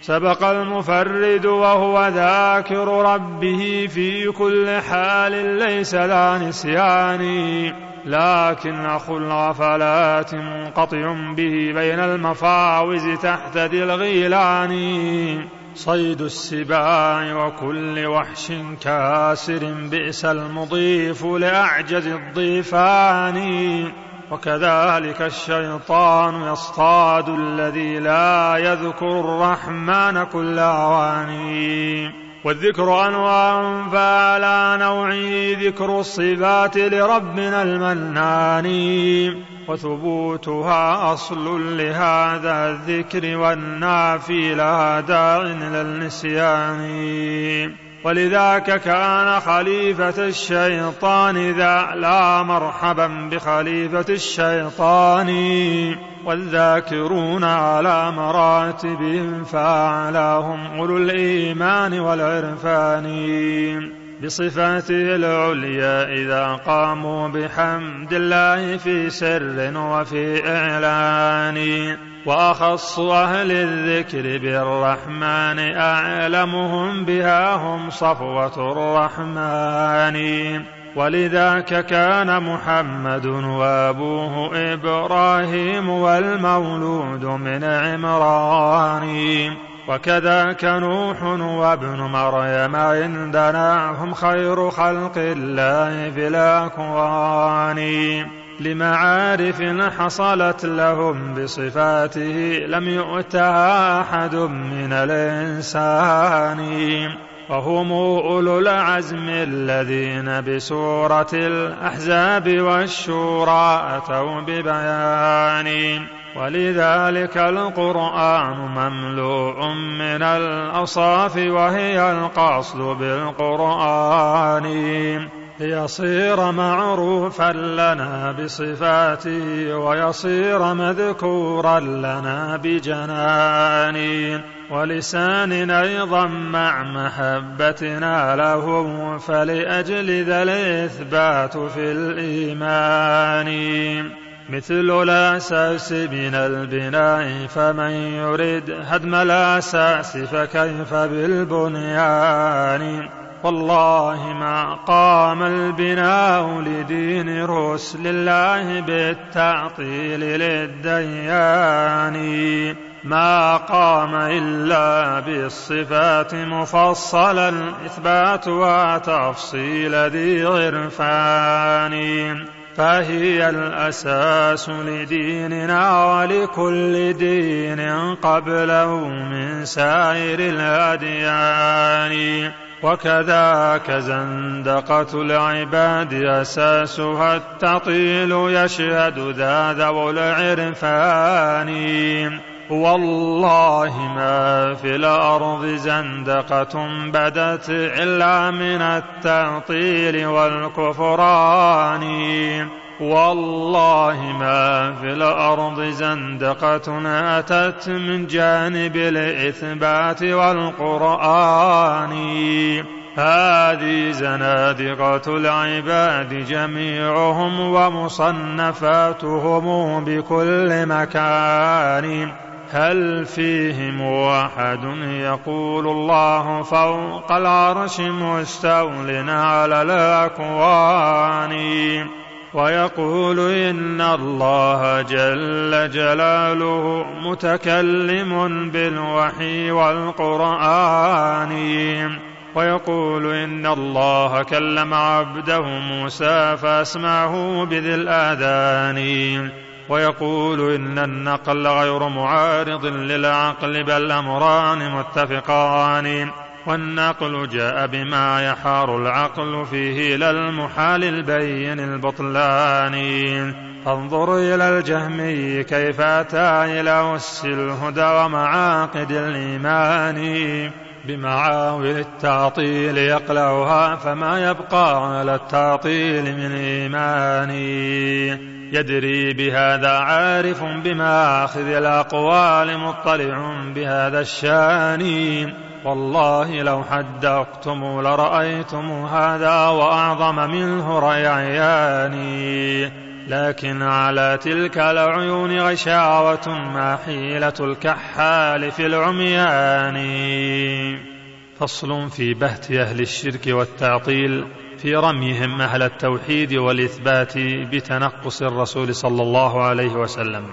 سبق المفرد وهو ذاكر ربه في كل حال ليس لا نسيان. لكن أخو الغفلات منقطع به بين المفاوز تحت ذي الغيلان. صيد السباع وكل وحش كاسر بئس المضيف لأعجز الضيفان. وكذلك الشيطان يصطاد الذي لا يذكر الرحمن كل أواني. والذكر أنواع فعلى نوعه ذكر الصفات لربنا المنان. وثبوتها أصل لهذا الذكر والنافي لها داع إلى النسيان. ولذاك كان خليفة الشيطان ذا لا مرحبا بخليفة الشيطان. والذاكرون على مراتبهم فأعلاهم أولو الإيمان والعرفان. بصفاته العليا إذا قاموا بحمد الله في سر وفي إعلان. وأخص أهل الذكر بالرحمن أعلمهم بها هم صفوة الرحمن. ولذاك كان محمد وأبوه إبراهيم والمولود من عمران. وكذاك نوح وابن مريم عندنا هم خير خلق الله في الأكوان. لمعارف حصلت لهم بصفاته لم يؤتها أحد من الإنسان. وهم أولو العزم الذين بسورة الأحزاب والشورى أتوا ببيان. ولذلك القرآن مملوء من الأوصاف وهي القصد بالقرآن. ليصير معروفا لنا بصفاته ويصير مذكورا لنا بجنان ولسان أيضا مع محبتنا له فلأجل ذا الإثبات في الإيمان. مثل الأساس من البناء فمن يرد هدم الأساس فكيف بالبنيان؟ والله ما قام البناء لدين رسل الله بالتعطيل للديان. ما قام إلا بالصفات مفصلا إثبات وتفصيل ذي غرفان فهي الأساس لديننا ولكل دين قبله من سائر الأديان. وكذاك زندقة العباد أساسها التطيل يشهد ذا ذو العرفان. والله ما في الأرض زندقة بدت إلا من التعطيل والكفران. والله ما في الأرض زندقة أتت من جانب الإثبات والقرآن. هذه زنادقة العباد جميعهم ومصنفاتهم بكل مكان. هل فيهم واحد يقول الله فوق العرش مستول على الأكوان؟ ويقول إن الله جل جلاله متكلم بالوحي والقرآن. ويقول إن الله كلم عبده موسى فأسمعه بذي الآذان. ويقول إن النقل غير معارض للعقل بل أمران متفقان. والنقل جاء بما يحار العقل فيه إلى المحال البين البطلان فانظر إلى الجهمي كيف أتى إلى أس الهدى ومعاقد الإيمان. بمعاول التعطيل يقلعها فما يبقى على التعطيل من إيمان. يدري بهذا عارف بمآخذ الأقوال مطلع بهذا الشان. والله لو حدقتم لرأيتم هذا وأعظم منه رأي عياني. لكن على تلك العيون غشاوة ما حيلة الكحال في العميان. فصل في بهت أهل الشرك والتعطيل في رميهم أهل التوحيد والإثبات بتنقص الرسول صلى الله عليه وسلم.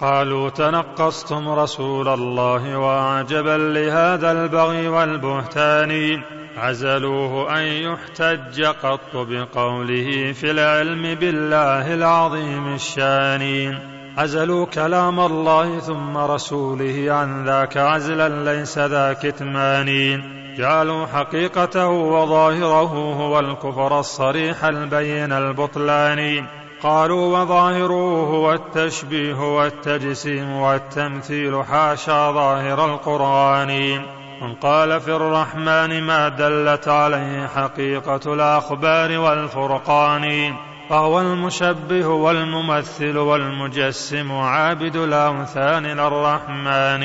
قالوا تنقصتم رسول الله وعجبا لهذا البغي والبهتان. عزلوه أن يحتج قط بقوله في العلم بالله العظيم الشان. عزلوا كلام الله ثم رسوله عن ذاك عزلا ليس ذا كتمان جعلوا حقيقته وظاهره هو الكفر الصريح البين البطلان. قالوا وظاهره هو التشبيه والتجسيم والتمثيل حاشا ظاهر القرآن. من قال في الرحمن ما دلت عليه حقيقة الأخبار والفرقان. فهو المشبه والممثل والمجسم عابد الأوثان للرحمن.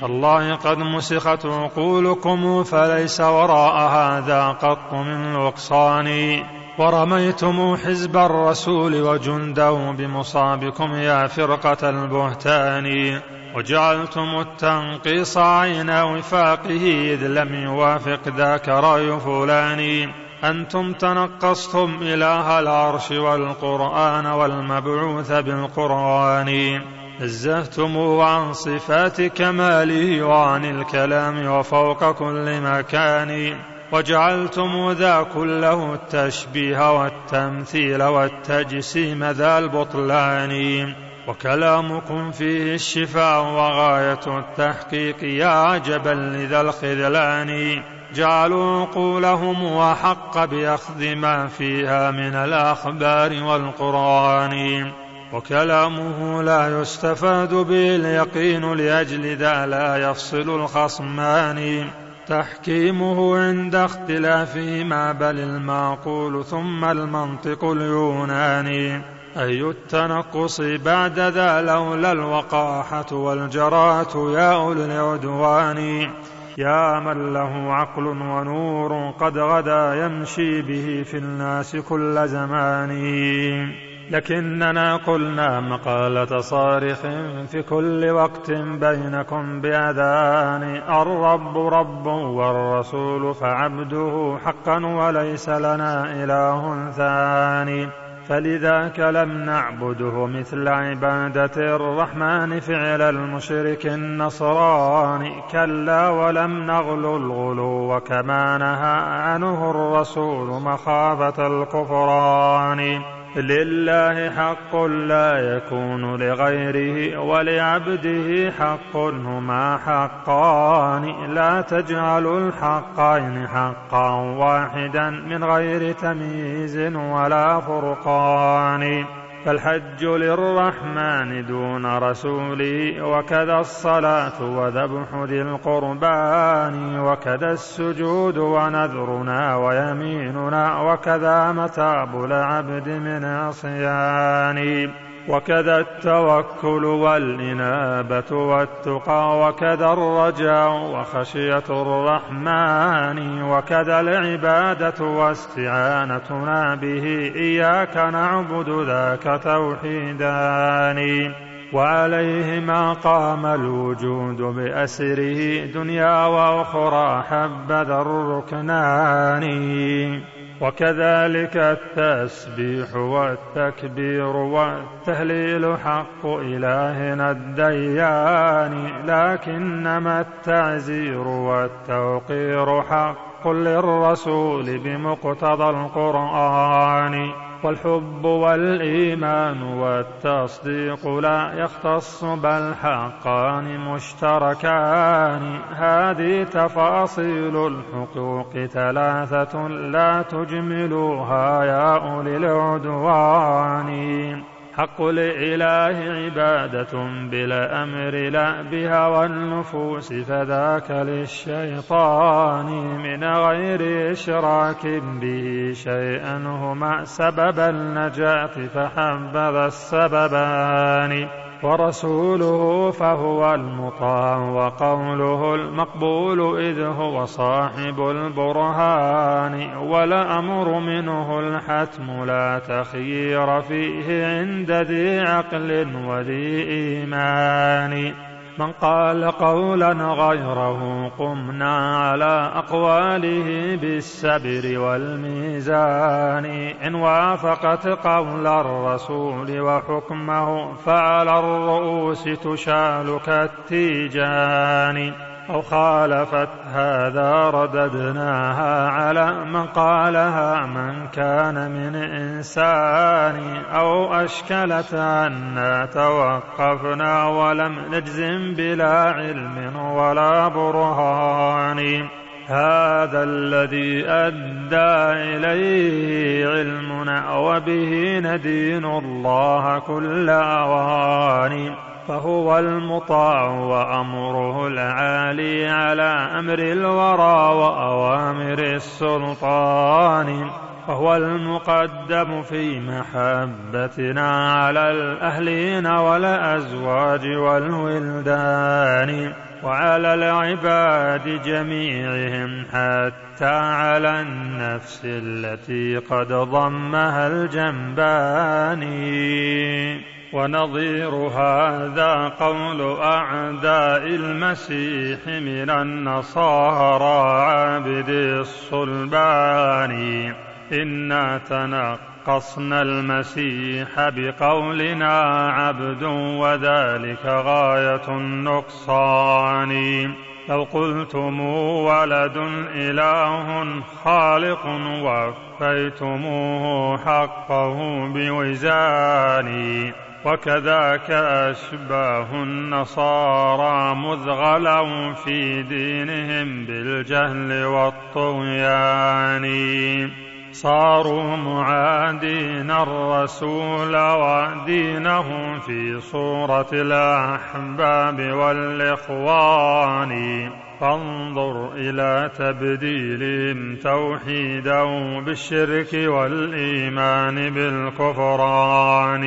تالله قد مسخت عقولكم فليس وراء هذا قط من نقصان ورميتم حزب الرسول وجنده بمصابكم يا فرقة البهتان وجعلتم التنقيص عين وفاقه إذ لم يوافق ذاك رأي فلان. أنتم تنقصتم إله العرش والقرآن والمبعوث بالقرآن. نزهتموه عن صفات كماله وعن الكلام وفوق كل مكان. وجعلتم ذا كله التشبيه والتمثيل والتجسيم ذا البطلان. وكلامكم فيه الشفاء وغاية التحقيق يا عجبا لذا الخذلان. جعلوا عقولهم وحق بأخذ ما فيها من الأخبار والقرآن. وكلامه لا يستفاد به اليقين لأجل ذا لا يفصل الخصمان. تحكيمه عند اختلافهما بل المعقول ثم المنطق اليوناني. أي التنقص بعد ذا لولا الوقاحة والجراة يا أولي العدوان. يا من له عقل ونور قد غدا يمشي به في الناس كل زمان. لكننا قلنا مقالة صارخ في كل وقت بينكم بأذان. الرب رب والرسول فعبده حقا وليس لنا إله ثاني. فلذاك لم نعبده مثل عبادة الرحمن فعل المشرك النصراني كلا ولم نغلو الغلو كما نهى عنه الرسول مخافة الكفران. لله حق لا يكون لغيره ولعبده حق هما حقان. لا تجعلوا الحقين حقا واحدا من غير تمييز ولا فرقان. فالحج للرحمن دون رسوله وكذا الصلاة وذبح ذي القربان وكذا السجود ونذرنا ويميننا وكذا متاب العبد من عصيان وكذا التوكل والإنابة والتقى وكذا الرجاء وخشية الرحمن وكذا العبادة واستعانتنا به. إياك نعبد ذاك توحيدان. وعليهما قام الوجود بأسره. دنيا وأخرى حبذا الركنان. وكذلك التسبيح والتكبير والتهليل حق إلهنا الديان لكنما التعزير والتوقير حق للرسول بمقتضى القرآن. والحب والإيمان والتصديق لا يختص بل حقان مشتركان. هذه تفاصيل الحقوق ثلاثة لا تجملوها يا أولي العدوان. حق الإله عبادة بلا أمر لا بهوى النفوس فذاك للشيطان من غير إشراك به شيئا. هما سبب النجاة فحبذا السببان. ورسوله فهو المطاع وقوله المقبول إذ هو صاحب البرهان والأمر منه الحتم لا تخيير فيه عند ذي عقل وذي إيمان من قال قولا غيره قمنا على أقواله بالسبر والميزان. إن وافقت قول الرسول وحكمه فعلى الرؤوس تشال كالتيجان. أو خالفت هذا رددناها على من قالها من كان من إنسان أو أشكلت عنا توقفنا ولم نجزم بلا علم ولا برهان. هذا الذي أدى إليه علمنا وبه ندين الله كل أوان. فهو المطاع وأمره العالي على أمر الورى وأوامر السلطان. وهو المقدم في محبتنا على الأهلين والأزواج والولدان وعلى العباد جميعهم حتى على النفس التي قد ضمها الجنبان ونظير هذا قول أعداء المسيح من النصارى عابد الصلبان إنا تنقصنا المسيح بقولنا عبد وذلك غاية النقصان. لو قلتم ولد إله خالق وفيتموه حقه بوزان وكذاك أشباه النصارى مذغلا في دينهم بالجهل والطغيان. صاروا معادين الرسول ودينه في صورة الأحباب والإخوان. فانظر إلى تبديلهم توحيدا بالشرك والإيمان بالكفران.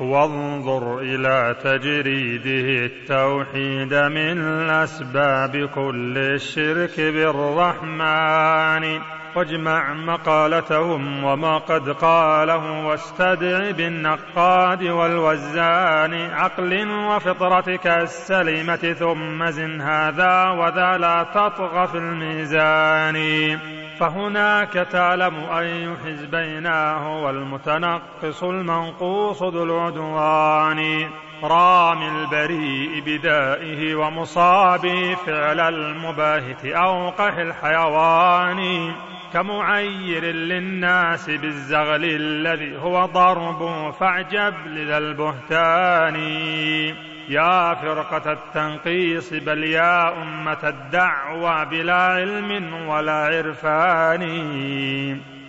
وانظر إلى تجريده التوحيد من أسباب كل الشرك بالرحمن. واجمع مقالتهم وما قد قاله واستدع بالنقاد والوزان عقل وفطرتك السليمة ثم زن هذا وذا لا تطغى في الميزان. فهناك تعلم أي حزبين هو المتنقص المنقوص ذو العدوان. رامي البريء بدائه ومصابه فعل المباهت أوقح الحيوان. كمعير للناس بالزغل الذي هو ضرب فاعجب لذا البهتان. يا فرقة التنقيص بل يا أمة الدعوى بلا علم ولا عرفان.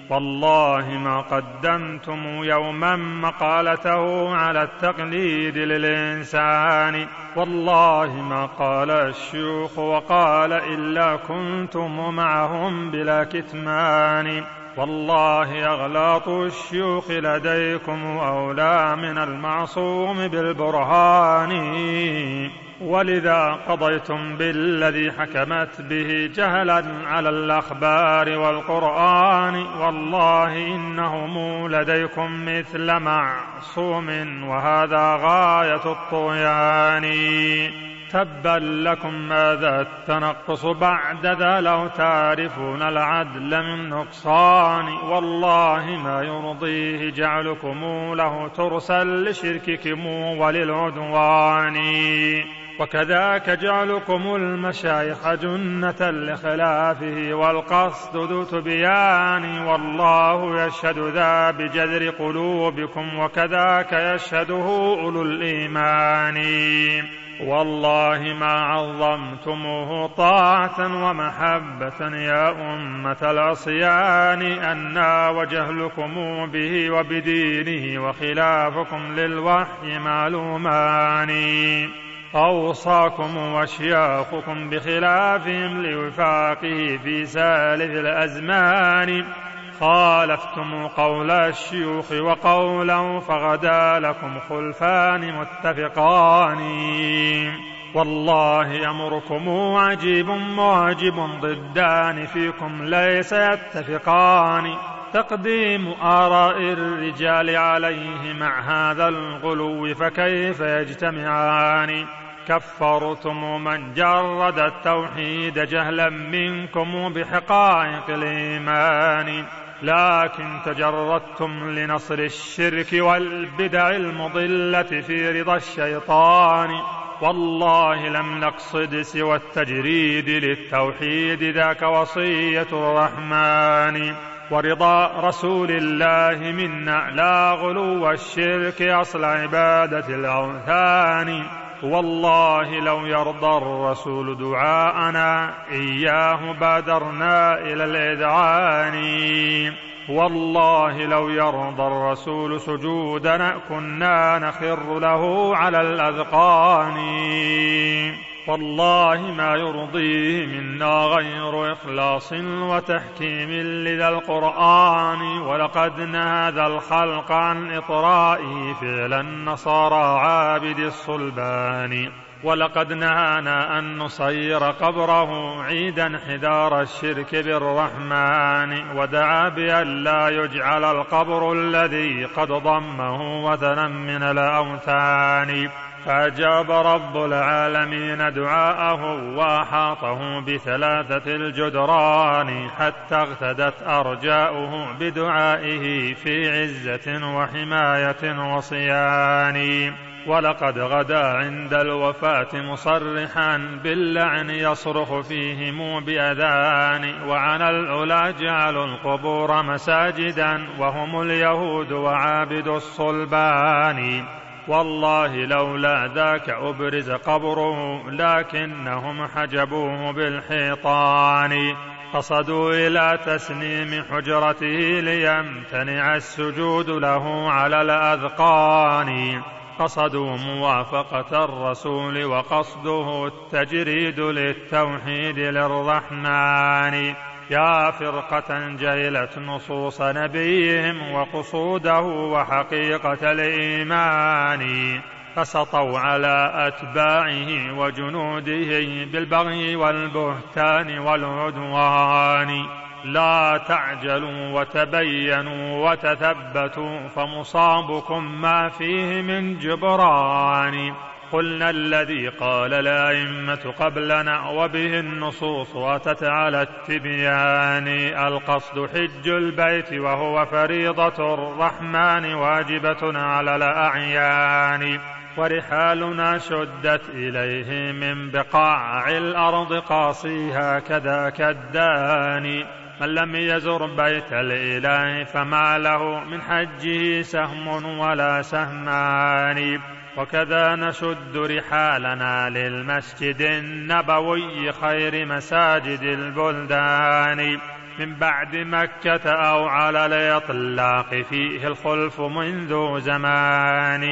والله ما قدمتم يوما مقالته على التقليد للإنسان. والله ما قال الشيوخ وقال إلا كنتم معهم بلا كتمان. والله أغلاط الشيوخ لديكم أولى من المعصوم بالبرهان. ولذا قضيتم بالذي حكمت به جهلا على الأخبار والقرآن. والله إنهم لديكم مثل معصوم وهذا غاية الطغيان. تبا لكم ماذا التنقص بعد ذا لو تعرفون العدل من نقصان؟ والله ما يرضيه جعلكم له ترسا لشرككم وللعدوان. وكذاك جعلكم المشايخ جنة لخلافه والقصد ذو تبيان. والله يشهد ذا بجذر قلوبكم وكذاك يشهده أولو الإيمان. والله ما عظمتموه طاعة ومحبة يا أمة العصيان أنا وجهلكم به وبدينه وخلافكم للوحي معلومان. أوصاكم وأشياخكم بخلافهم لوفاقه في سالف الأزمان. خالفتم قول الشيوخ وقوله فغدا لكم خلفان متفقان. والله أمركم عجيب معجب ضدان فيكم ليس يتفقان. تقديم آراء الرجال عليه مع هذا الغلو فكيف يجتمعان؟ كفرتم من جرد التوحيد جهلا منكم بحقائق الإيمان. لكن تجردتم لنصر الشرك والبدع المضلة في رضا الشيطان. والله لم نقصد سوى التجريد للتوحيد ذاك وصية الرحمن. ورضا رسول الله منا لا غلو الشرك أصل عبادة الأوثان. والله لو يرضى الرسول دعاءنا إياه بادرنا إلى الإذعان. والله لو يرضى الرسول سجودنا كنا نخر له على الأذقان. والله ما يرضيه منا غير إخلاص وتحكيم لذا القرآن ولقد نهى الخلق عن إطرائه فعل النصارى عابد الصلبان ولقد نهانا أن نصير قبره عيدا حدار الشرك بالرحمن ودعا بأن لا يجعل القبر الذي قد ضمه وثنا من الأوثان فأجاب رب العالمين دعاءه وأحاطه بثلاثة الجدران حتى اغتدت أرجاؤه بدعائه في عزة وحماية وصيان. ولقد غدا عند الوفاة مصرحا باللعن يصرخ فيهم بأذان. وعن العلا جعلوا القبور مساجدا وهم اليهود وعابد الصلبان. والله لولا ذاك أبرز قبره لكنهم حجبوه بالحيطان. قصدوا إلى تسنيم حجرته ليمتنع السجود له على الأذقان. قصدوا موافقة الرسول وقصده التجريد للتوحيد للرحمن. يا فرقة جهلت نصوص نبيهم وقصوده وحقيقة الإيمان فسطوا على أتباعه وجنوده بالبغي والبهتان والعدوان. لا تعجلوا وتبينوا وتثبتوا فمصابكم ما فيه من جبران. قلنا الذي قال الأئمة قبلنا وبه النصوص أتت على التبيان. القصد حج البيت وهو فريضة الرحمن واجبة على الأعيان. ورحالنا شدت إليه من بقاع الأرض قاصيها كذاك الداني من لم يزر بيت الإله فما له من حجه سهم ولا سهمان. وكذا نشد رحالنا للمسجد النبوي خير مساجد البلدان. من بعد مكة أو على الإطلاق فيه الخلف منذ زمان.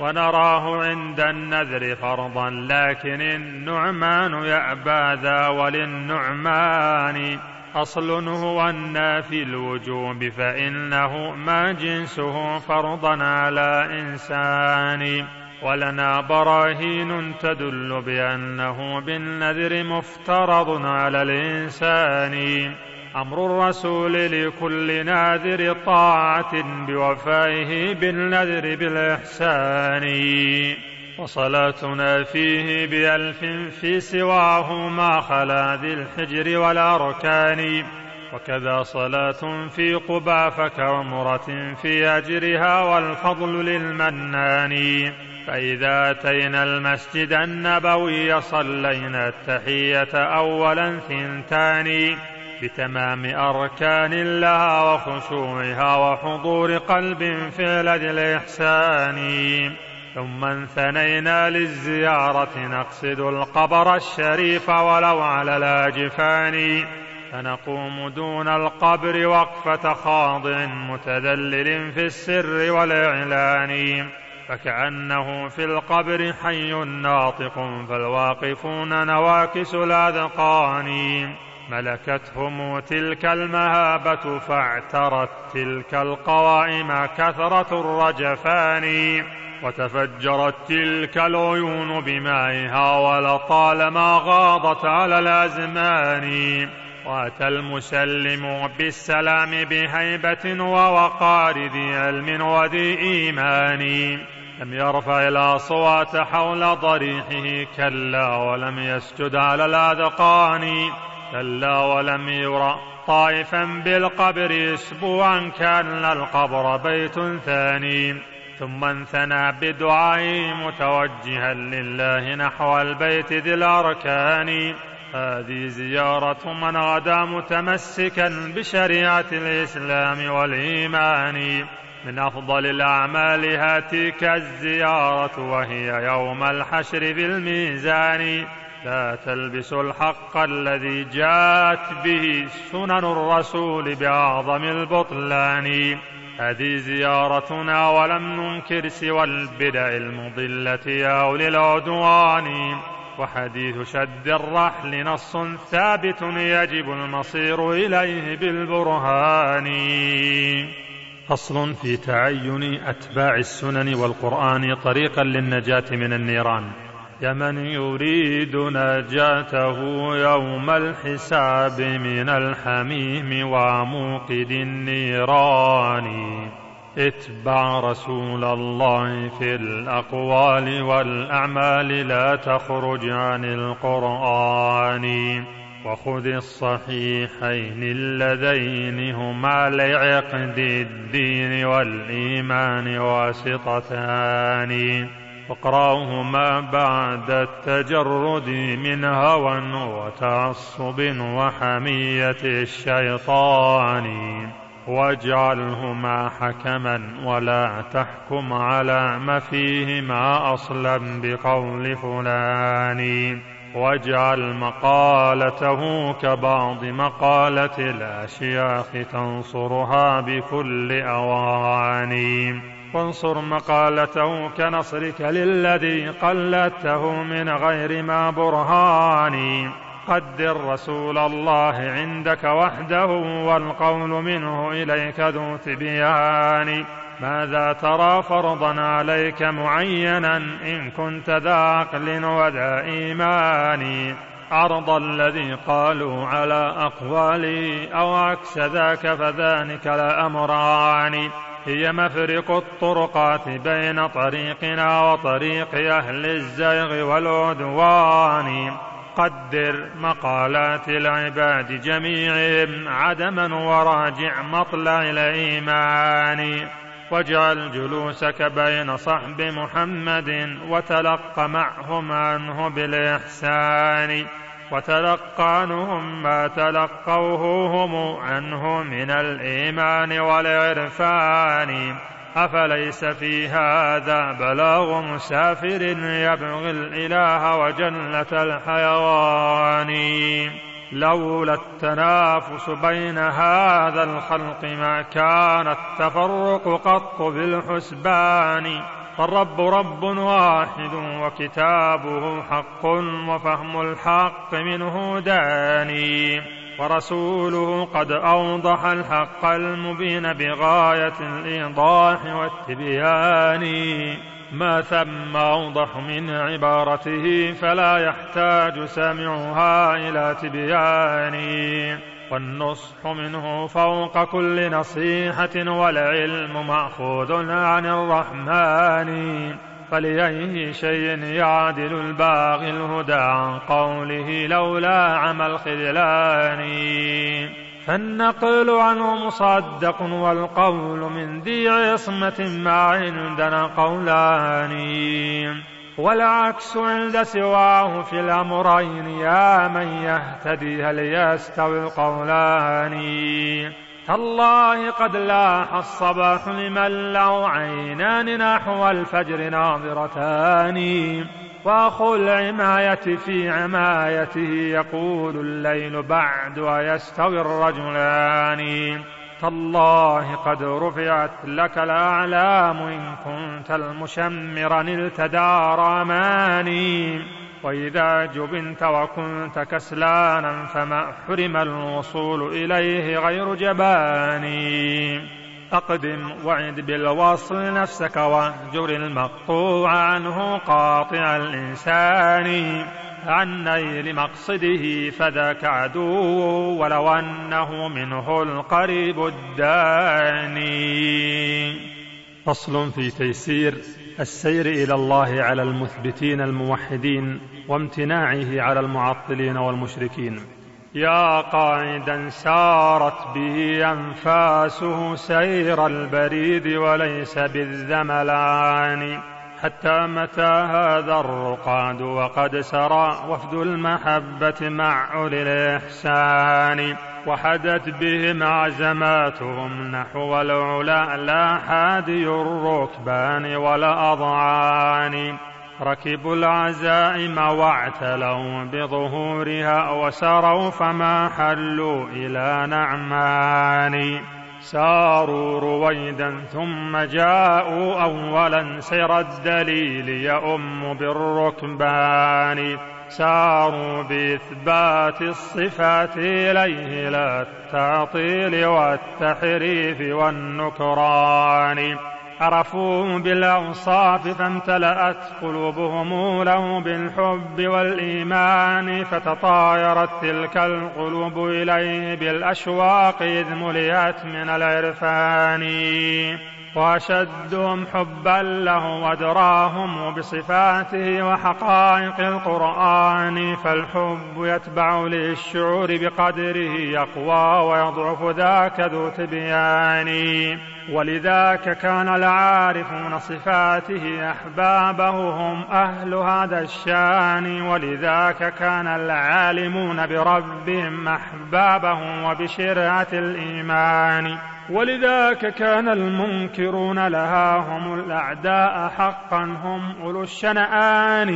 ونراه عند النذر فرضا لكن النعمان يأبى ذا وللنعمان. أصل هو النافي الوجوب فإنه ما جنسه فرضا على إنسان. ولنا براهين تدل بأنه بالنذر مفترض على الإنسان. أمر الرسول لكل ناذر طاعة بوفائه بالنذر بالإحسان. وصلاتنا فيه بألف في سواه ما خلا ذي الحجر والأركان. وكذا صلاة في قبى فكرمرة في أجرها والفضل للمنان. فإذا أتينا المسجد النبوي صلينا التحية أولا ثنتان. بتمام أركان لها وخشوعها وحضور قلب في الإحسان ثم انثنينا للزيارة نقصد القبر الشريف ولو على الأجفان. فنقوم دون القبر وقفة خاضع متذلل في السر والإعلان. فكأنه في القبر حي ناطق فالواقفون نواكس الأذقان. ملكتهم تلك المهابة فاعترت تلك القوائم كثرة الرجفان وتفجرت تلك العيون بمائها ولطالما غاضت على الأزمان. وأتى المسلم بالسلام بهيبة ووقار ذي علم وذي إيمان. لم يرفع الأصوات حول ضريحه كلا ولم يسجد على الأذقان. كلا ولم يرى طائفا بالقبر اسبوعا كان القبر بيت ثاني. ثم انثنى بدعائه متوجها لله نحو البيت ذي الأركان. هذه زيارة من غدا متمسكا بشريعة الإسلام والإيمان. من أفضل الأعمال هاتيك الزيارة وهي يوم الحشر في الميزان لا تلبس الحق الذي جاءت به سنن الرسول بأعظم البطلان. هذه زيارتنا ولم ننكر سوى البدع المضلة يا أولي العدوان. وحديث شد الرحل نص ثابت يجب المصير إليه بالبرهان. فصل في تعين أتباع السنن والقرآن طريقا للنجاة من النيران. يا من يريد نجاته يوم الحساب من الحميم وموقد النيران. اتبع رسول الله في الأقوال والأعمال لا تخرج عن القرآن. وخذ الصحيحين اللذين هما لعقد الدين والإيمان واسطتان. واقرأهما بعد التجرد من هوى وتعصب وحمية الشيطان. واجعلهما حكما ولا تحكم على ما فيهما أصلا بقول فلان. واجعل مقالته كبعض مقالة الأشياخ تنصرها بكل أواني وانصر مقالته كنصرك للذي قلدته من غير ما برهان. قدر رسول الله عندك وحده والقول منه إليك ذو تبيان. ماذا ترى فرضا عليك معينا إن كنت ذا عقل وذا إيمان؟ عرض الذي قالوا على أقوالي أو عكس ذاك فذلك لأمران. هي مفرق الطرقات بين طريقنا وطريق أهل الزيغ والعدوان. قدر مقالات العباد جميعهم عدما وراجع مطلع الإيمان. واجعل جلوسك بين صحب محمد وتلق معهم عنه بالإحسان. وتلقى عنهم ما تلقوه هم عنه من الإيمان والعرفان. أفليس في هذا بلاغ مسافر يبغي الإله وجنة الحيوان؟ لولا التنافس بين هذا الخلق ما كان التفرق قط بالحسبان. فالرب رب واحد وكتابه حق وفهم الحق منه داني ورسوله قد أوضح الحق المبين بغاية الإيضاح والتبيان. ما ثم أوضح من عبارته فلا يحتاج سامعها إلى تبيان. والنصح منه فوق كل نصيحة والعلم مأخوذ عن الرحمن. فلأي شيء يعدل الباغي الهدى عن قوله لولا عمى الخذلان. فالنقل عنه مصدق والقول من ذي عصمة ما عندنا قولان. والعكس عند سواه في الأمرين يا من يهتدي هل يستوي القولان تالله قد لاح الصباح لمن له عينان نحو الفجر ناظرتان. واخو العماية في عمايته يقول الليل بعد ويستوي الرجلان. تالله قد رفعت لك الأعلام إن كنت المشمر نلت دار أماني وإذا جبنت وكنت كسلانا فما حرم الوصول إليه غير جباني. أقدم وعد بالوصل نفسك واهجر المقطوع عنه قاطع الإنسان. عن نيل مقصده فذاك عدو ولو أنه منه القريب الداني. فصل في تيسير السير إلى الله على المثبتين الموحدين وامتناعه على المعطلين والمشركين. يا قاعدا سارت به أنفاسه سير البريد وليس بالذملان حتى متى هذا الرقاد وقد سرى وفد المحبة مع أولي الإحسان وحدت بهم عزماتهم نحو العلا لا حادي الركبان ولا أضعان. ركبوا العزائم واعتلوا بظهورها وسروا فما حلوا إلى نعمان. ساروا رويدا ثم جاءوا أولا سير الدليل يؤم بالركبان. ساروا بإثبات الصفات إليه لا التعطيل والتحريف والنكران. عرفوا بالأوصاف فامتلأت قلوبهم له بالحب والإيمان فتطايرت تلك القلوب إليه بالأشواق إذ ملئت من العرفان. وأشدهم حبا له وأدراهم بصفاته وحقائق القرآن فالحب يتبع للشعور بقدره يقوى ويضعف ذاك ذو تبيان. ولذاك كان العارفون صفاته احبابه هم أهل هذا الشان ولذاك كان العالمون بربهم أحبابهم وبشرعة الإيمان. ولذاك كان المنكرون لها هم الأعداء حقا هم أولو الشنآن.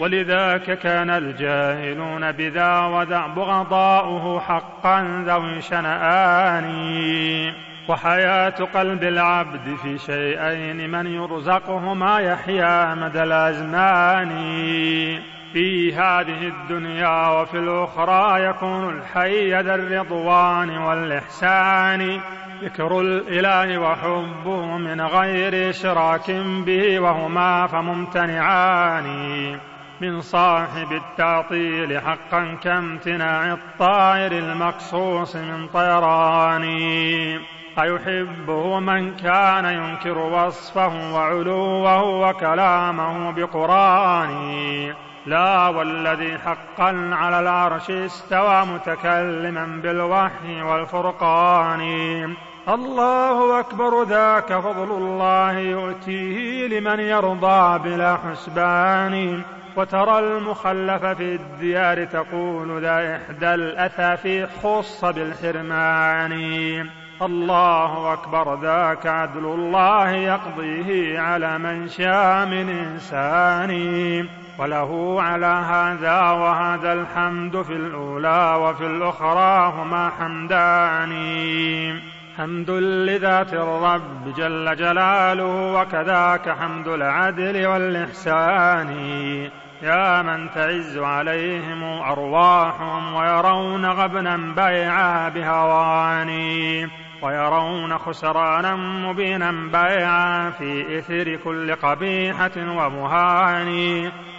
ولذاك كان الجاهلون بذا وذا بغضاؤه حقا ذوي شنآن. وحياة قلب العبد في شيئين من يرزقهما يحيا مدى الأزمان. في هذه الدنيا وفي الأخرى يكون الحي ذا الرضوان والإحسان. ذكر الإله وحبه من غير إشراك به وهما فممتنعان. من صاحب التعطيل حقا كامتناع الطائر المقصوص من طيران. أيحبه من كان ينكر وصفه وعلوه وكلامه بقرآن. لا والذي حقا على العرش استوى متكلما بالوحي والفرقان. الله أكبر ذاك فضل الله يؤتيه لمن يرضى بلا حسبان. وترى المخلف في الديار تقول ذا إحدى الأثافي خص بالحرمان. الله أكبر ذاك عدل الله يقضيه على من شاء من إنسان. وله على هذا وهذا الحمد في الأولى وفي الأخرى هما حمدان. حمد لذات الرب جل جلاله وكذاك حمد العدل والإحسان. يا من تعز عليهم أرواحهم ويرون غبنا بيعا بهواني ويرون خسرانا مبينا بيعا في إثر كل قبيحة ومهان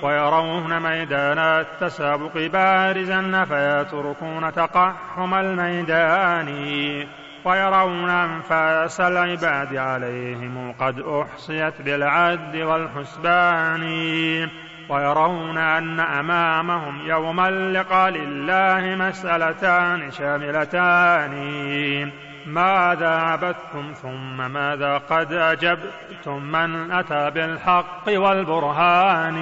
ويرون ميدان التسابق بارزا فيتركون تقحم الميدان. ويرون أنفاس العباد عليهم قد أحصيت بالعد والحسبان. ويرون أن أمامهم يوم اللقاء لله مسألتان شاملتان. ماذا عبدتم ثم ماذا قد أجبتم من أتى بالحق والبرهان؟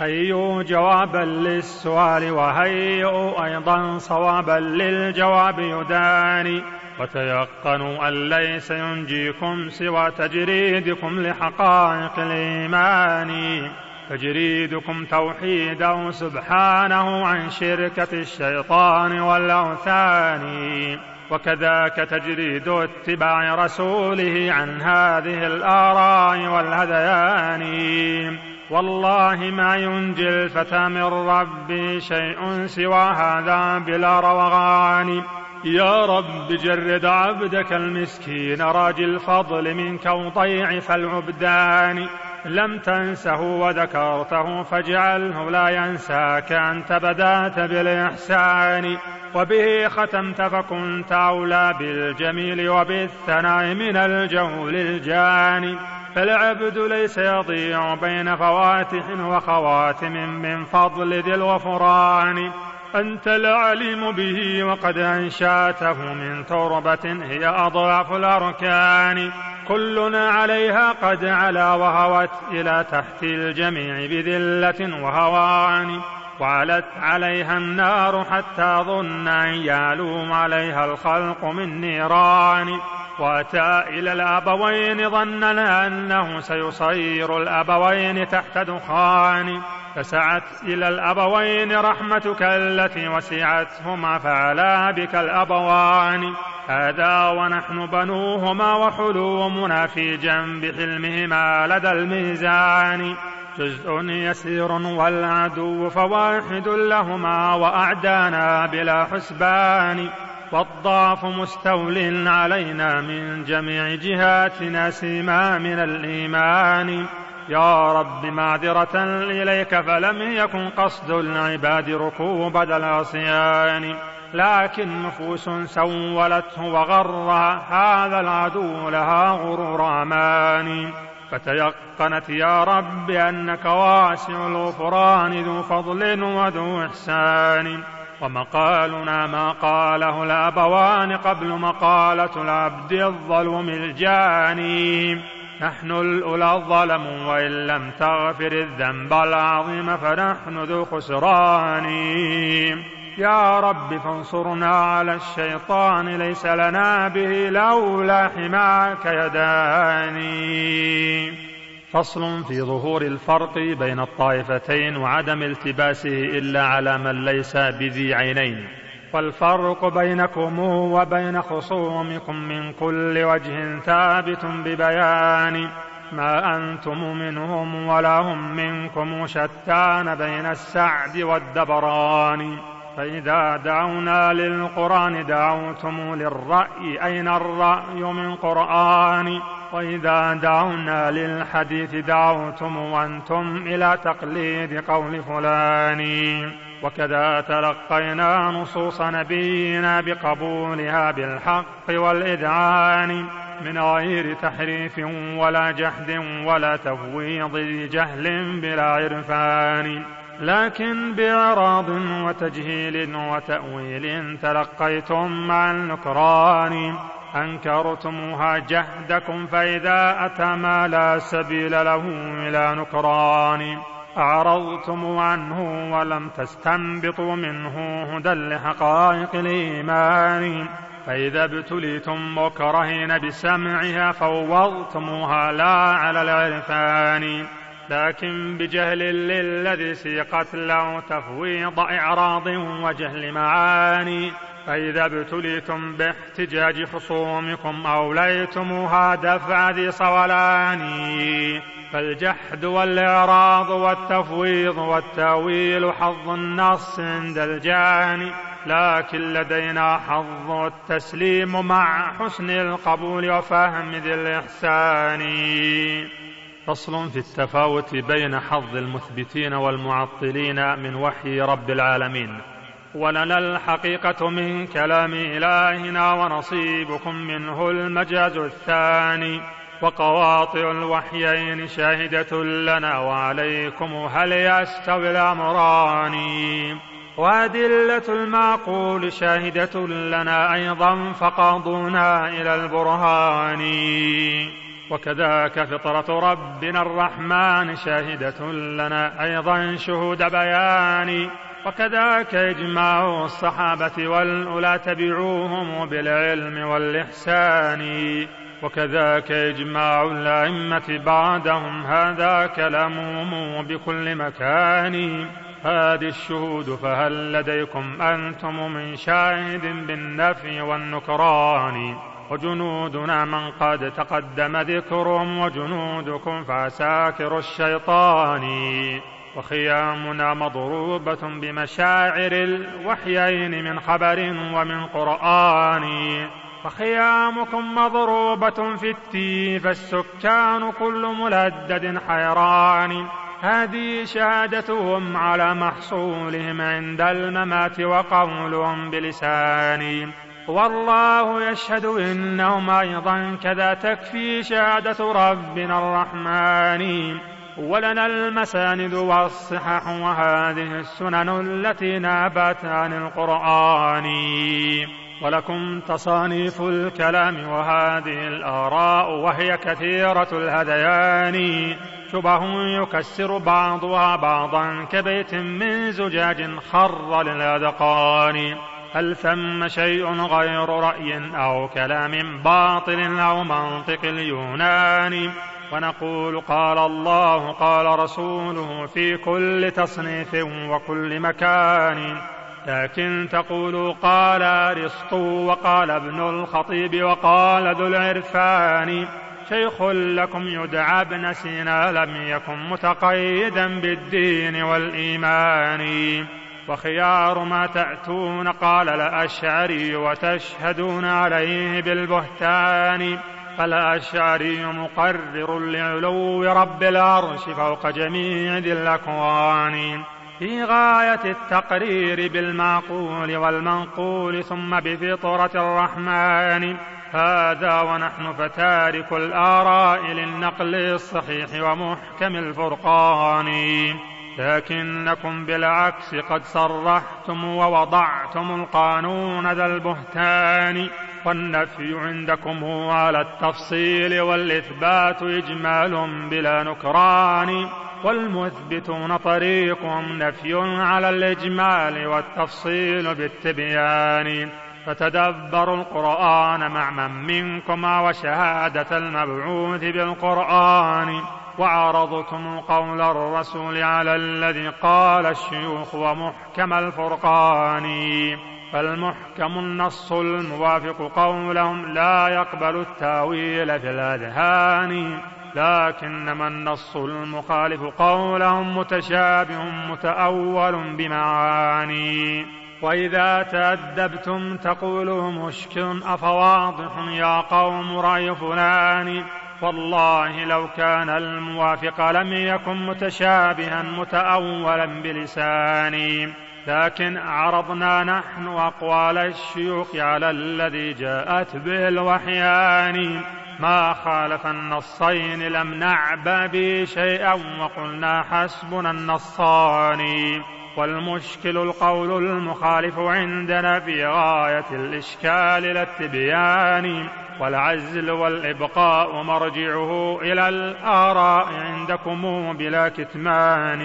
هيئوا جوابا للسؤال وهيئوا أيضا صوابا للجواب يداني وتيقنوا أن ليس ينجيكم سوى تجريدكم لحقائق الإيمان. تجريدكم توحيده سبحانه عن شركة الشيطان والأوثان. وكذاك تجريد اتباع رسوله عن هذه الآراء والهذيان. والله ما ينجي الفتى من ربي شيء سوى هذا بلا روغان. يا رب جرد عبدك المسكين راجي الفضل منك وضيعف العبدان لم تنسه وذكرته فاجعله لا ينساك أنت بدأت بالإحسان. وبه ختمت فكنت أولى بالجميل وبالثناء من الجول الجاني فالعبد ليس يضيع بين فواتح وخواتم من فضل ذي الغفران. أنت العليم به وقد أنشأته من تربة هي أضعف الأركان. كلنا عليها قد علا وهوت إلى تحت الجميع بذلة وهوان. وعلت عليها النار حتى ظن أن يعلو عليها الخلق من نيران. وأتى إلى الأبوين ظننا أنه سيصير الأبوين تحت دخان. فسعت إلى الأبوين رحمتك التي وسعتهما فعلا بك الأبوان. هذا ونحن بنوهما وحلومنا في جنب حلمهما لدى الميزان. جزء يسير والعدو فواحد لهما وأعدانا بلا حسبان والضعف مستول علينا من جميع جهاتنا سيما من الإيمان. يا رب معذرة إليك فلم يكن قصد العباد ركوب العصيان. لكن نفوس سولته وغرها هذا العدو لها غرور أمان. فتيقنت يا رب أنك واسع الغفران ذو فضل وذو إحسان. ومقالنا ما قاله الأبوان قبل مقالة العبد الظلوم الجاني. نحن الأولى الظلم وإن لم تغفر الذنب العظيم فنحن ذو خسران. يا رب فانصرنا على الشيطان ليس لنا به لولا حماك يداني. فصل في ظهور الفرق بين الطائفتين وعدم التباسه إلا على من ليس بذي عينين. والفرق بينكم وبين خصومكم من كل وجه ثابت ببيان. ما أنتم منهم ولا هم منكم شتان بين السعد والدبران. فإذا دعونا للقرآن دعوتم للرأي أين الرأي من قرآن؟ وإذا دعونا للحديث دعوتم وأنتم إلى تقليد قول فلان. وكذا تلقينا نصوص نبينا بقبولها بالحق والإذعان من غير تحريف ولا جحد ولا تفويض جهل بلا عرفان. لكن بإعراض وتجهيل وتأويل تلقيتم مع النكران. أنكرتموها جهدكم فإذا أتى ما لا سبيل له إلى نكران. أعرضتم عنه ولم تستنبطوا منه هدى لحقائق الإيمان. فإذا ابتليتم مكرهين بسمعها فوضتموها لا على العرفان. لكن بجهل للذي سيقت له تفويض إعراض وجهل معاني. فإذا ابتليتم باحتجاج خصومكم أوليتموها دفع ذي صولان. فالجحد والإعراض والتفويض والتأويل حظ النص عند الجاني. لكن لدينا حظ التسليم مع حسن القبول وفهم ذي الإحسان. فصل في التفاوت بين حظ المثبتين والمعطلين من وحي رب العالمين. ولنا الحقيقة من كلام إلهنا ونصيبكم منه المجاز الثاني. وقواطع الوحيين شاهدة لنا وعليكم هل يستوي الأمران. وأدلة المعقول شاهدة لنا أيضا فقضونا إلى البرهان. وكذاك فطرة ربنا الرحمن شاهدة لنا. أيضا شهود بيان. وكذاك إجماع الصحابة والأولى تبعوهم بالعلم والإحسان. وكذاك إجماع الأئمة بعدهم. هذا كلامهم بكل مكان. هذه الشهود فهل لديكم أنتم من شاهد بالنفي والنكران؟ وجنودنا من قد تقدم ذكرهم وجنودكم فعساكر الشيطان. وخيامنا مضروبة بمشاعر الوحيين من خبر ومن قرآن. وخيامكم مضروبة في التي فالسكان كل ملدد حيران. هذه شهادتهم على محصولهم عند الممات وقولهم بلسان والله يشهد إنهم أيضا كذا تكفي شهادة ربنا الرحمن. ولنا المساند والصحح وهذه السنن التي نابت عن القرآن. ولكم تصانيف الكلام وهذه الآراء وهي كثيرة الهذيان شبه يكسر بعضها بعضا كبيت من زجاج خر للأذقان. هل ثم شيء غير رأي أو كلام باطل أو منطق اليونان؟ ونقول قال الله قال رسوله في كل تصنيف وكل مكان. لكن تقول قال أرسطو وقال ابن الخطيب وقال ذو العرفان. شيخ لكم يدعى ابن سينا لم يكن متقيدا بالدين والإيمان. وخيار ما تأتون قال الأشعري وتشهدون عليه بالبهتان فالأشعري مقرر لعلو رب العرش فوق جميع ذي الأكوان. في غاية التقرير بالمعقول والمنقول ثم بفطرة الرحمن هذا ونحن فتارك الآراء للنقل الصحيح ومحكم الفرقان. لكنكم بالعكس قد صرحتم ووضعتم القانون ذا البهتان والنفي عندكم على التفصيل والإثبات إجمال بلا نكران والمثبتون طريقهم نفي على الإجمال والتفصيل بالتبيان فتدبروا القرآن مع من منكم وشهادة المبعوث بالقرآن وعرضتم قول الرسول على الذي قال الشيوخ ومحكم الفرقان. فالمحكم النص الموافق قولهم لا يقبل التأويل في الأذهان لكنما النص المخالف قولهم متشابه متأول بمعاني. وإذا تأدبتم تقولوا مشكل أفواضح يا قوم رأي فلان. والله لو كان الموافق لم يكن متشابها متأولا بلساني. لكن عرضنا نحن أقوال الشيوخ على الذي جاءت به الوحيان. ما خالف النصين لم نعبأ به شيئا وقلنا حسبنا النصان. والمشكل القول المخالف عندنا في غاية الإشكال لا التبيان. والعزل والإبقاء مرجعه إلى الآراء عندكم بلا كتمان.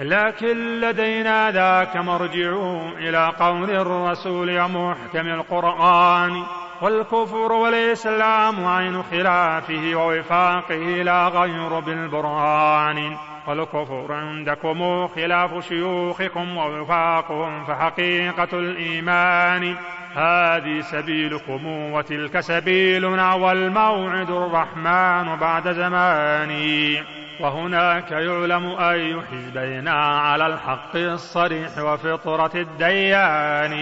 لكن لدينا ذاك مرجعه إلى قول الرسول ومحكم القرآن والكفر والإسلام عين خلافه ووفاقه لا غير بالبرهان. والكفر عندكم خلاف شيوخكم ووفاقهم فحقيقة الإيمان. هذه سبيلكم وتلك سبيلنا والموعد الرحمن بعد زمان وهناك يعلم أي حزبين على الحق الصريح وفطرة الديان.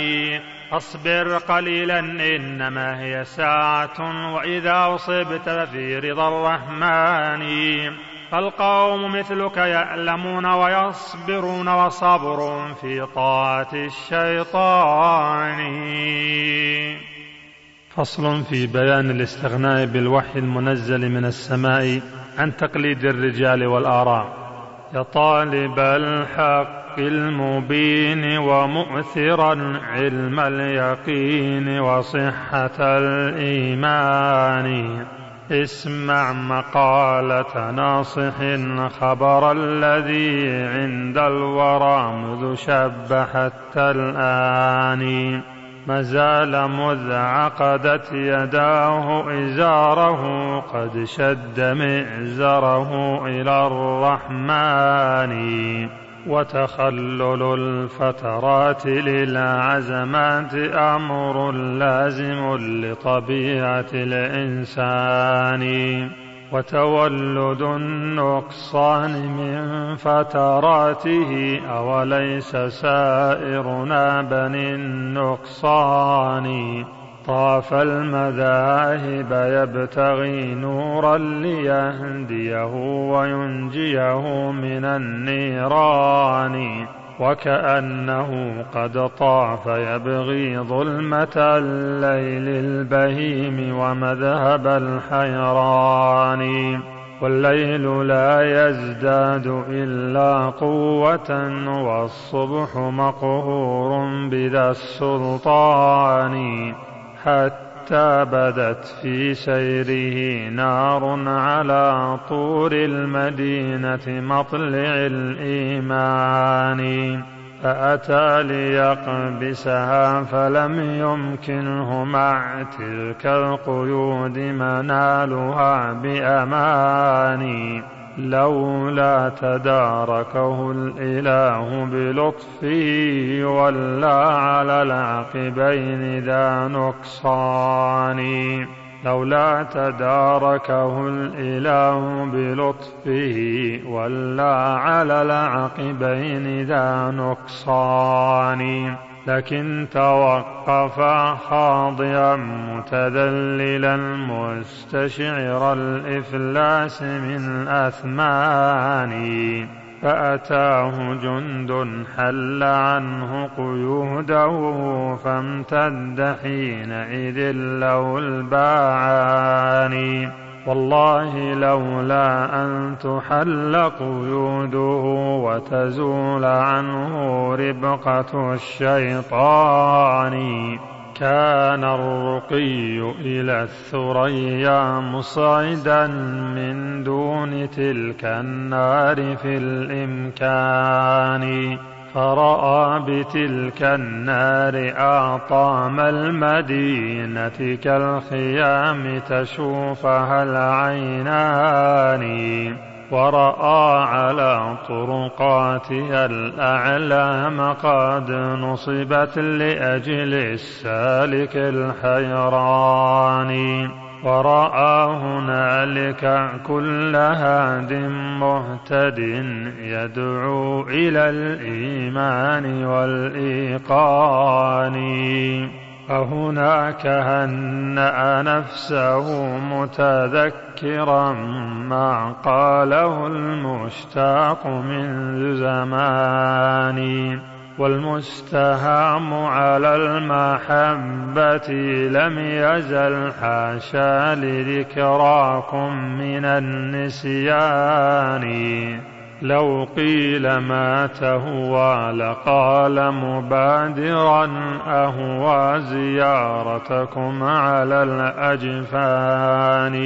أصبر قليلا إنما هي ساعة وإذا أصبت في رضا الرحمن. فالقوم مثلك يألمون ويصبرون وصبر في طاعة الشيطان. فصل في بيان الاستغناء بالوحي المنزل من السماء عن تقليد الرجال والآراء. يا طالب الحق المبين ومؤثرا علم اليقين وصحة الإيمان. اسمع مقالة ناصح خبر الذي عند الورى مذ شب حتى الآن. ما زال مذ عقدت يداه إزاره قد شد مئزره إلى الرحمن. وتخلل الفترات للعزمات أمر لازم لطبيعة الإنسان. وتولد النقصان من فتراته أوليس سائرنا بني النقصان؟ طاف المذاهب يبتغي نورا ليهديه وينجيه من النيران وكأنه قد طاف يبغي ظلمة الليل البهيم ومذهب الحيران والليل لا يزداد إلا قوة والصبح مقهور بذا السلطان حتى بدت في سيره نار على طور المدينة مطلع الإيمان. فأتى ليقبسها فلم يمكنه مع تلك القيود منالها بأمان. لولا تداركه الإله بلطفه ولى على العقبين ذا نقصان. لولا تداركه الإله بلطفه ولى على العقبين ذا نقصان. لكن توقف خاضعا متذللا مستشعر الإفلاس من أثماني فأتاه جند حل عنه قيوده فامتد حينئذ له الباعان والله لولا أن تحل قيوده وتزول عنه ربقة الشيطان. كان الرقي إلى الثريا مصعدا من دون تلك النار في الإمكان. فرأى بتلك النار أعطام المدينة كالخيام تشوفها العينان ورأى على طرقاتها الأعلام قد نصبت لأجل السالك الحيران ورأى هنالك كل هاد مهتد يدعو إلى الإيمان والإيقان فهناك هنأ نفسه متذكرا ما قاله المشتاق من زمان والمستهام على المحبة لم يزل حاشا لذكراكم من النسيان. لو قيل ما تهوى لقال مبادرا أهوى زيارتكم على الأجفان.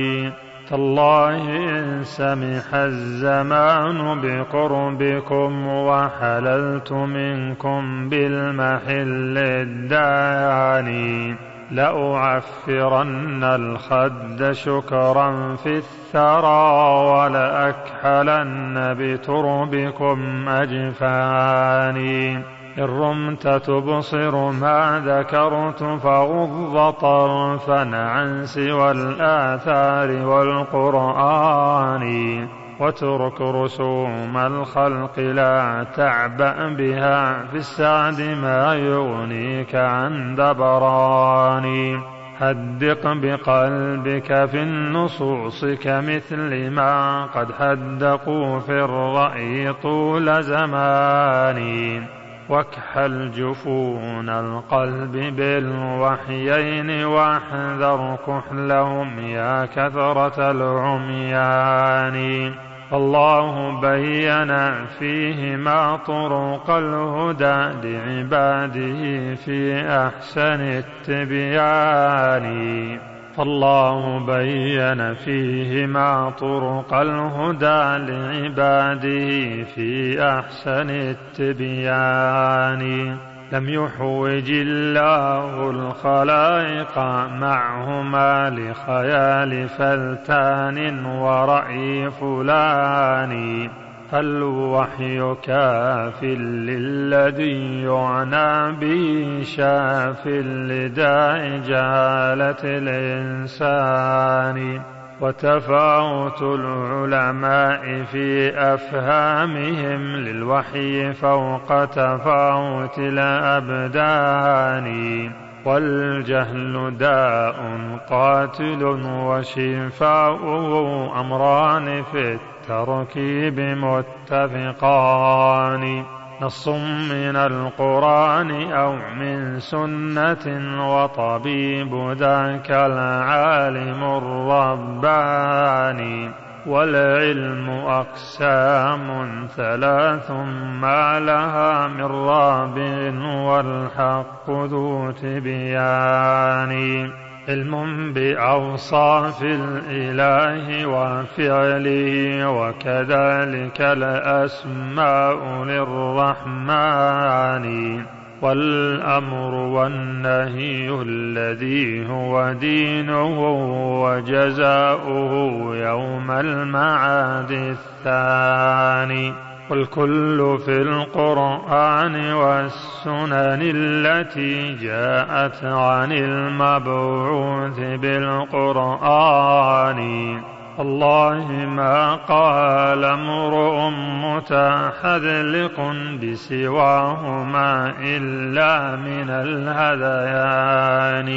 تالله إن سمح الزمان بقربكم وحللت منكم بالمحل الداني لأعفرن الخد شكرا في الثرى ولأكحلن بتربكم أجفاني. إن رمت تبصر ما ذكرت فغض طرفا عن سوى الآثار والقرآن واترك رسوم الخلق لا تعبأ بها في السعد ما يغنيك عن دبران هدق بقلبك في النصوص كمثل ما قد هدقوا في الرأي طول زمان واكحل جفون القلب بالوحيين واحذر كحلهم يا كثرة العميان الله بين فيهما طرق الهدى لعباده في أحسن التبيان فالله بين فيهما طرق الهدى لعباده في أحسن التبيان. لم يحوج الله الخلائق معهما لخيال فلتان ورأي فلان. فالوحي كاف للذي يعنى به شاف لداء جهالة الإنسان. وتفاوت العلماء في أفهامهم للوحي فوق تفاوت الأبدان. والجهل داء قاتل وشفاؤه أمران في التركيب متفقان نص من القرآن أو من سنة وطبيب ذاك العالم الرباني. والعلم أقسام ثلاث ما لها من رابع والحق ذو تبيان علم بأوصاف الإله وفعله وكذلك الأسماء للرحمن. والأمر والنهي الذي هو دينه وجزاؤه يوم المعاد الثاني والكل في القرآن والسنن التي جاءت عن المبعوث بالقرآن الله ما قال امرؤ متحذلق بسواهما إلا من الهذيان.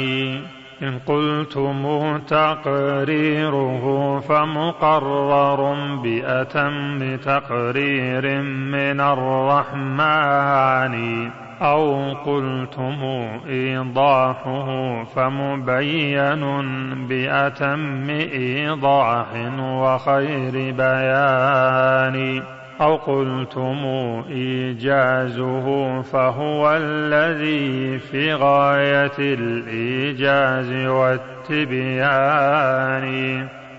إن قلتم تقريره فمقرر بأتم تقرير من الرحمن أو قلتم إيضاحه فمبين بأتم إيضاح وخير بيان أو قلتم إيجازه فهو الذي في غاية الإيجاز والتبيان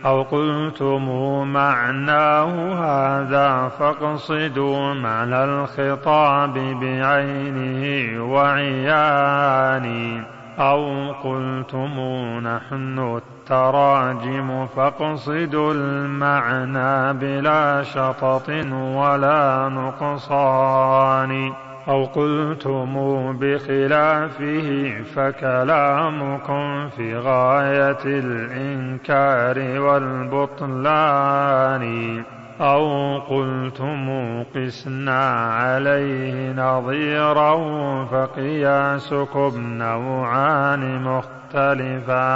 أو قلتم معناه هذا فاقصدوا معنى الخطاب بعينه وعيانه أو قلتم نحن التراجم فاقصدوا المعنى بلا شطط ولا نقصان أو قلتم بخلافه فكلامكم في غاية الإنكار والبطلان أو قلتم قسنا عليه نظيرا فقياسكم نوعان مختلفان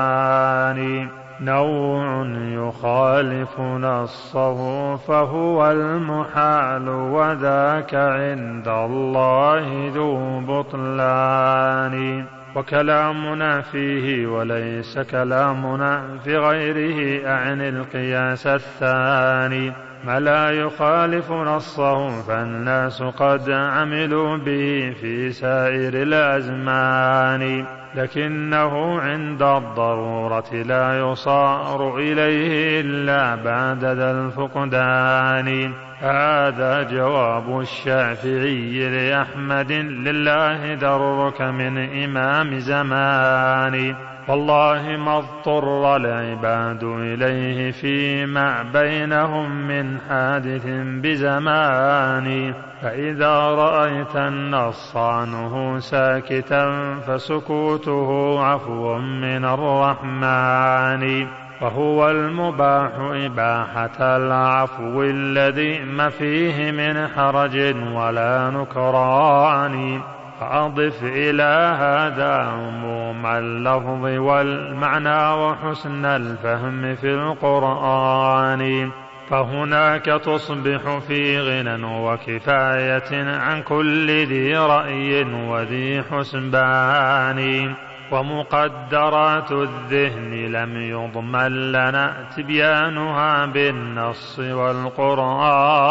نوع يخالف نصه فهو المحال وذاك عند الله ذو بطلان وكلامنا فيه وليس كلامنا في غيره أعن القياس الثاني ما لا يخالف نصه فالناس قد عملوا به في سائر الأزمان. لكنه عند الضرورة لا يصار إليه إلا بعد ذا الفقدان. هذا جواب الشافعي لأحمد لله درك من إمام زمان. والله ما اضطر العباد إليه فيما بينهم من حادث بزمان. فإذا رأيت النص عنه ساكتا فسكوته عفو من الرحمن. وهو المباح إباحة العفو الذي ما فيه من حرج ولا نكران. فأضف إلى هذا عموم اللفظ والمعنى وحسن الفهم في القرآن. فهناك تصبح في غنى وكفاية عن كل ذي رأي وذي حسبان. ومقدرات الذهن لم يضمن لنا تبيانها بالنص والقرآن.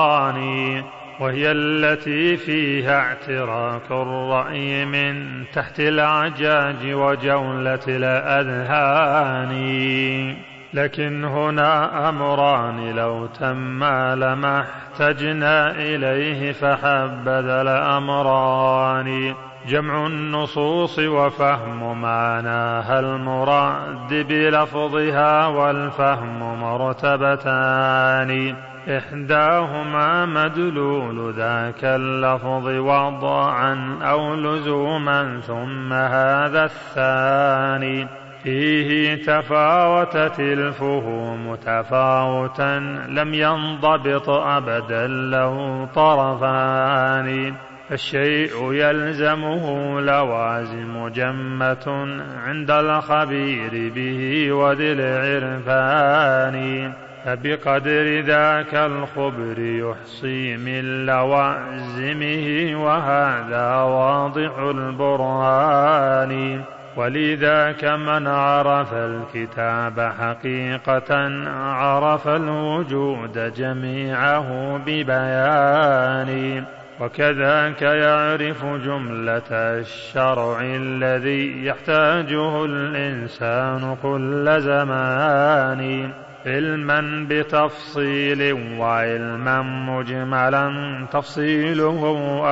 وهي التي فيها اعتراك الرأي من تحت العجاج وجولة الأذهان. لكن هنا أمران لو تما لما احتجنا إليه فحبذا الأمران. جمع النصوص وفهم معناها المراد بلفظها والفهم مرتبتان. إحداهما مدلول ذاك اللفظ وضعا أو لزوما ثم هذا الثاني. فيه تفاوتت الفهوم تفاوتا لم ينضبط أبدا له طرفان. فالشيء يلزمه لوازم جمة عند الخبير به وذي العرفان. فبقدر ذاك الخبر يحصي من لوازمه وهذا واضح البرهان. ولذاك من عرف الكتاب حقيقة عرف الوجود جميعه ببيان. وكذاك يعرف جملة الشرع الذي يحتاجه الإنسان كل زمان. علما بتفصيل وعلما مجملا تفصيله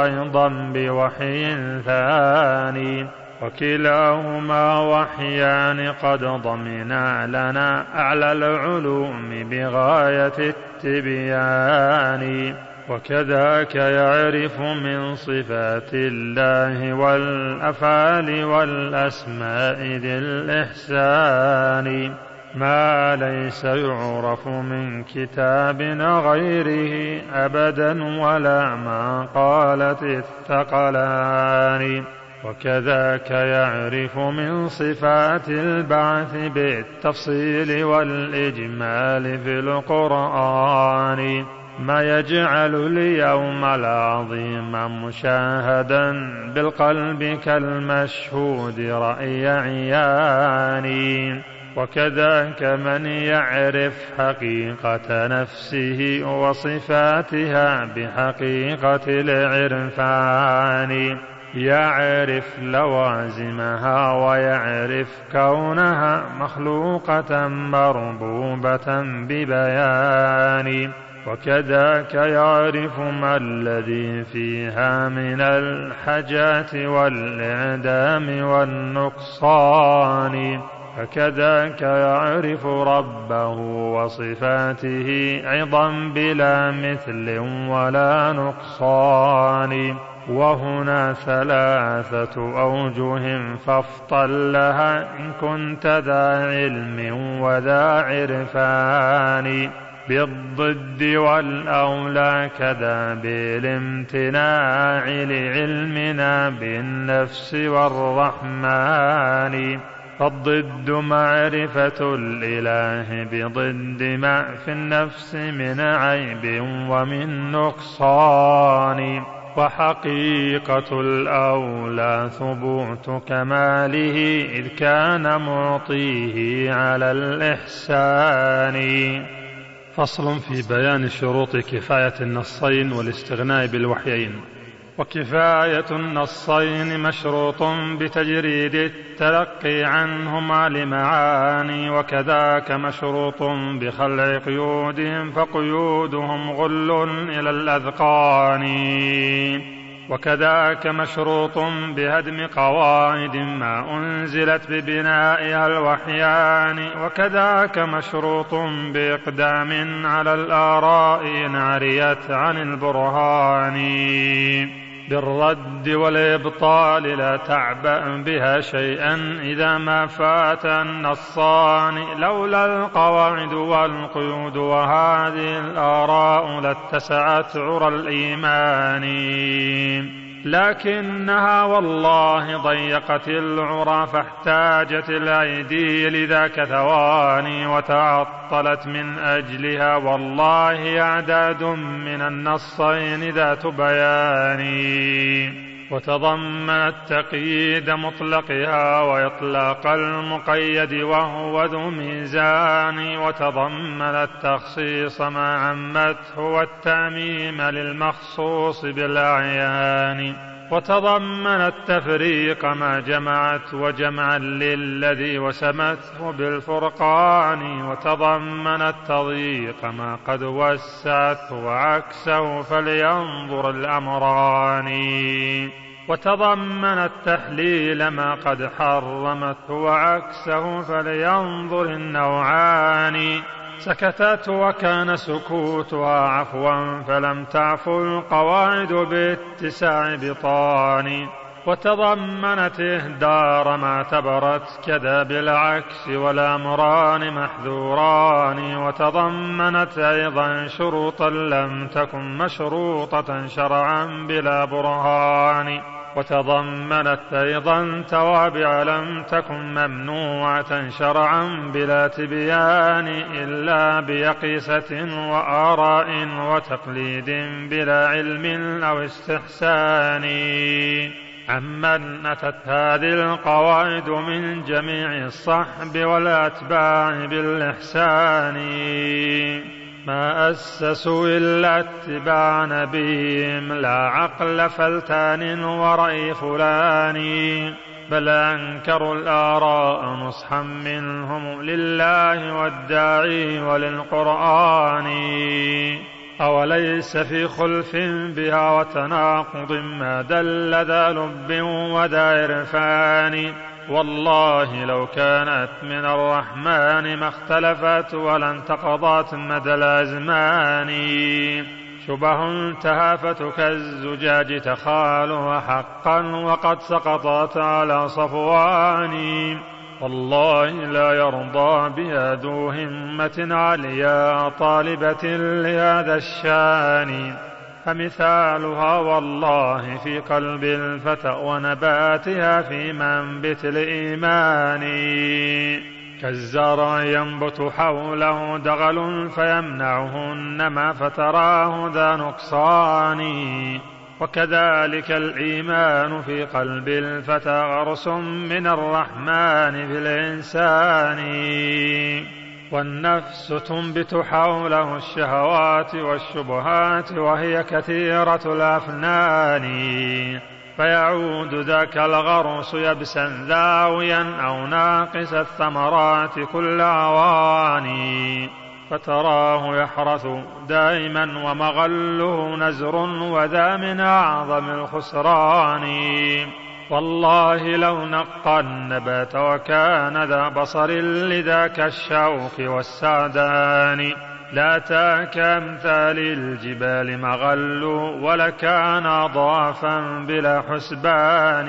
أيضا بوحي ثاني. وكلاهما وحيان قد ضمنا لنا أعلى العلوم بغاية التبيان. وكذاك يعرف من صفات الله والأفعال والأسماء ذي الإحسان. ما ليس يعرف من كتاب غيره أبدا ولا ما قالت الثقلان. وكذاك يعرف من صفات البعث بالتفصيل والإجمال في القرآن. ما يجعل اليوم العظيم مشاهدا بالقلب كالمشهود رأي عيان وكذاك من يعرف حقيقة نفسه وصفاتها بحقيقة العرفان. يعرف لوازمها ويعرف كونها مخلوقة مربوبة ببيان. وكذاك يعرف ما الذي فيها من الحاجات والإعدام والنقصان. فكذاك يعرف ربه وصفاته عظا بلا مثل ولا نقصان. وهنا ثلاثة أوجه فافطل لها إن كنت ذا علم وذا عرفان. بالضد والأولى كذا بالامتناع لعلمنا بالنفس والرحمن. فالضد معرفة الإله بضد ما في النفس من عيب ومن نقصان. وحقيقة الأولى ثبوت كماله إذ كان معطيه على الإحسان. فصل في بيان شروط كفاية النصين والاستغناء بالوحيين. وكفاية النصين مشروط بتجريد التلقي عنهما لمعاني وكذاك مشروط بخلع قيودهم فقيودهم غل إلى الأذقان. وكذاك مشروط بهدم قواعد ما أنزلت ببنائها الوحيان. وكذاك مشروط بإقدام على الآراء إن عريت عن البرهان. بالرد والإبطال لا تعبأ بها شيئا إذا ما فات النصان لولا القواعد والقيود وهذه الآراء لاتسعت عرى الإيمان. لكنها والله ضيقت العرى فاحتاجت الأيدي لذاك ثواني وتعطلت من أجلها. والله أعداد من النصين ذات بيان. وتضمنت تقييد مطلقها وإطلاق المقيد وهو ذو ميزان وتضمنت تخصيص ما عمته والتعميم للمخصوص بالأعيان. وتضمن التفريق ما جمعت وجمعا للذي وسمته بالفرقان وتضمن التضييق ما قد وسعته وعكسه فلينظر الأمران. وتضمن التحليل ما قد حرمته وعكسه فلينظر النوعان. سكتت وكان سكوتها عفوا فلم تعف القواعد باتساع بطان وتضمنت إهدار ما اعتبرت كذا بالعكس والأمران محذوران وتضمنت أيضا شروطا لم تكن مشروطة شرعا بلا برهان وتضمنت أيضا توابع لم تكن ممنوعة شرعا بلا تبيان إلا بيقيسة وآراء وتقليد بلا علم أو استحسان. عمن أتت هذه القواعد من جميع الصحب والأتباع بالإحسان ما أسسوا إلا اتباع نبيهم لا عقل فلتان ورأي فلان بل أنكروا الآراء نصحا منهم لله والداعي وللقرآن أوليس في خلف بها وتناقض ما دل ذا لب وذا عرفان. والله لو كانت من الرحمن ما اختلفت ولا انتقضت مدى الأزمان. شبه تهافت كالزجاج تخالها حقا وقد سقطت على صفوان. والله لا يرضى بها ذو همة عليا طالبة لهذا الشأن. فمثالها والله في قلب الفتى ونباتها في منبت الإيمان. كالزرع ينبت حوله دغل فيمنعه النما فتراه ذا نقصان. وكذلك الإيمان في قلب الفتى غرس من الرحمن في الإنسان. والنفس تنبت حوله الشهوات والشبهات وهي كثيرة الأفنان. فيعود ذاك الغرس يبسا ذاويا أو ناقص الثمرات كل أواني فتراه يحرث دائما ومغله نزر وذا من أعظم الخسران. والله لو نقى النبات وكان ذا بصر لذاك الشوق والسعدان. لاتاك أمثال الجبال مغل ولكان ضعفا بلا حسبان.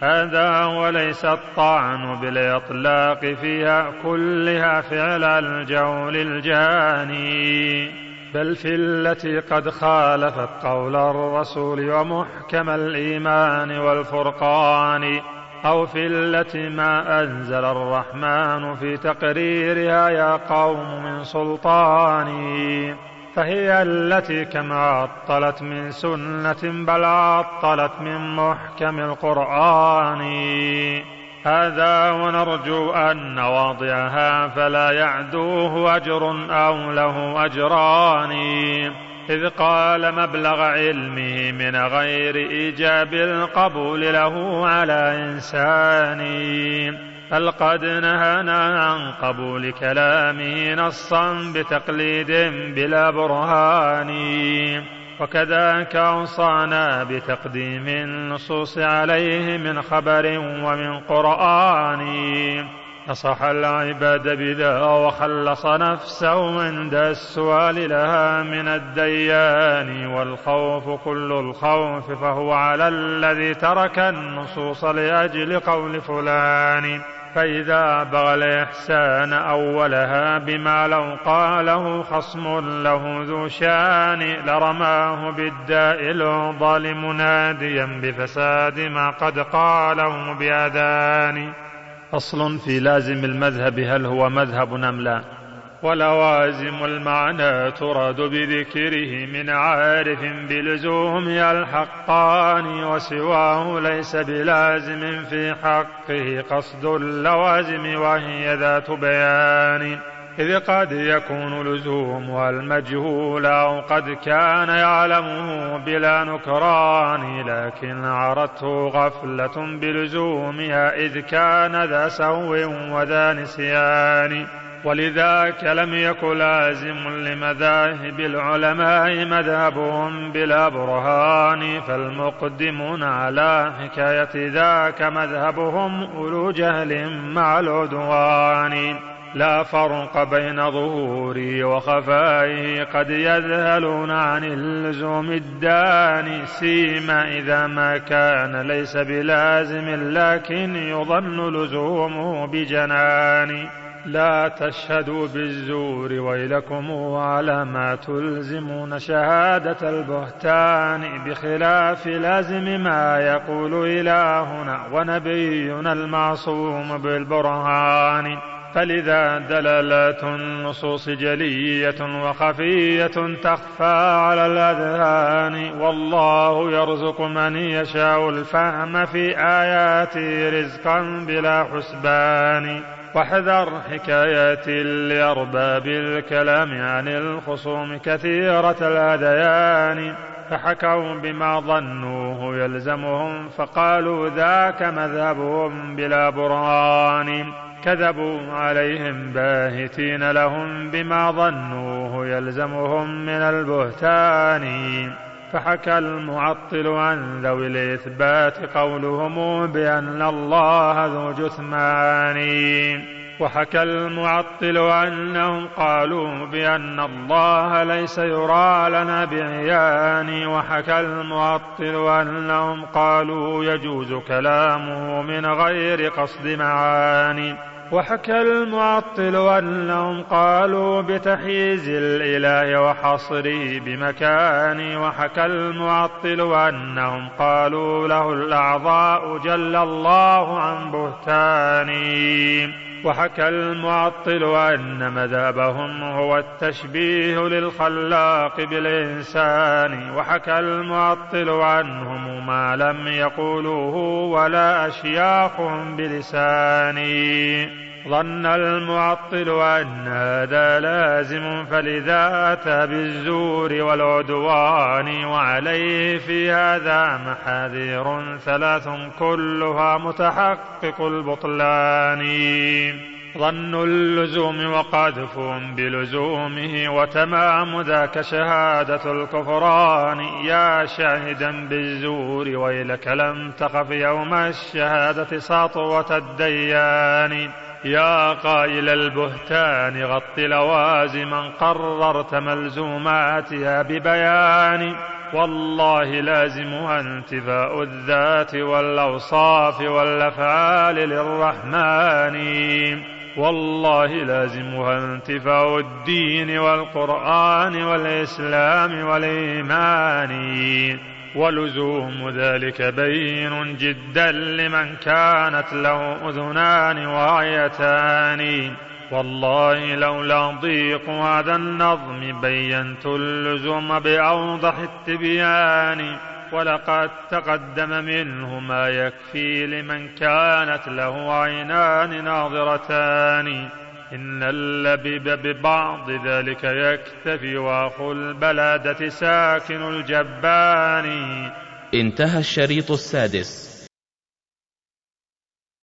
هذا وليس الطعن بالإطلاق فيها كلها فعل الجول الجاني. بل في التي قد خالفت قول الرسول ومحكم الإيمان والفرقان أو في التي ما أنزل الرحمن في تقريرها يا قوم من سلطان. فهي التي كم عطلت من سنة بل عطلت من محكم القرآن. هذا ونرجو أن واضعها فلا يعدوه أجر أو له أجران. إذ قال مبلغ علمه من غير إيجاب القبول له على إنسان. بل قد نهانا عن قبول كلامه نصا بتقليد بلا برهان. وكذاك أوصانا بتقديم النصوص عليه من خبر ومن قرآن. نصح العباد بذا وخلص نفسه عند السؤال لها من الديان. والخوف كل الخوف فهو على الذي ترك النصوص لأجل قول فلان. فإذا بغى الإحسان أولها بما لو قاله خصم له ذو شان لرماه بالداء الظالم ناديا بفساد ما قد قاله بأذان. فصل في لازم المذهب هل هو مذهب أم لا؟ ولوازم المعنى تراد بذكره من عارف بلزوم الحقان وسواه ليس بلازم في حقه قصد اللوازم وهي ذات بيان. إذ قد يكون لزومها المجهول أو قد كان يعلمه بلا نكران لكن عرته غفلة بلزومها إذ كان ذا سهو وذا نسيان. ولذاك لم يك لازم لمذاهب العلماء مذهبهم بلا برهان فالمقدمون على حكاية ذاك مذهبهم أولو جهل مع العدوان. لا فرق بين ظهوره وخفائه قد يذهلون عن اللزوم الداني سيما إذا ما كان ليس بلازم لكن يظن لزومه بجنان لا تشهدوا بالزور ويلكم على ما تلزمون شهادة البهتان بخلاف لازم ما يقول إلهنا ونبينا المعصوم بالبرهان. فلذا دلالات النصوص جلية وخفية تخفى على الأذهان. والله يرزق من يشاء الفهم في آياته رزقا بلا حسبان. واحذر حكايات لأرباب الكلام عن الخصوم كثيرة الهذيان فحكوا بما ظنوه يلزمهم فقالوا ذاك مذهبهم بلا برهان. كذبوا عليهم باهتين لهم بما ظنوه يلزمهم من البهتان. فحكى المعطل عن ذوي الإثبات قولهم بأن الله ذو جثمان. وحكى المعطل أنهم قالوا بأن الله ليس يرى لنا بعيان. وحكى المعطل أنهم قالوا يجوز كلامه من غير قصد معاني. وحكى المعطل أنهم قالوا بتحييز الإله وحصره بمكان. وحكى المعطل أنهم قالوا له الأعضاء جل الله عن بهتاني. وحكى المعطل أن مذهبهم هو التشبيه للخلاق بالإنسان. وحكى المعطل عنهم ما لم يقولوه ولا أشياخهم بلساني. ظن المعطل أن هذا لازم فلذا أتى بالزور والعدوان وعليه في هذا محاذير ثلاث كلها متحقق البطلان. ظن اللزوم وقذف بلزومه وتمام ذاك شهادة الكفران. يا شاهدا بالزور ويلك لم تخف يوم الشهادة سطوة الديان. يا قائل البهتان غط لوازما قررت ملزوماتها ببيان. والله لازمها انتفاء الذات والأوصاف والأفعال للرحمن. والله لازمها انتفاء الدين والقرآن والإسلام والإيمان. ولزوم ذلك بين جدا لمن كانت له أذنان وعيتان والله لولا ضيق هذا النظم بينت اللزوم بأوضح التبيان. ولقد تقدم منه ما يكفي لمن كانت له عينان ناظرتان. إن اللبيب ببعض ذلك يكتفي وأخو البلادة ساكن الجبان. انتهى الشريط السادس.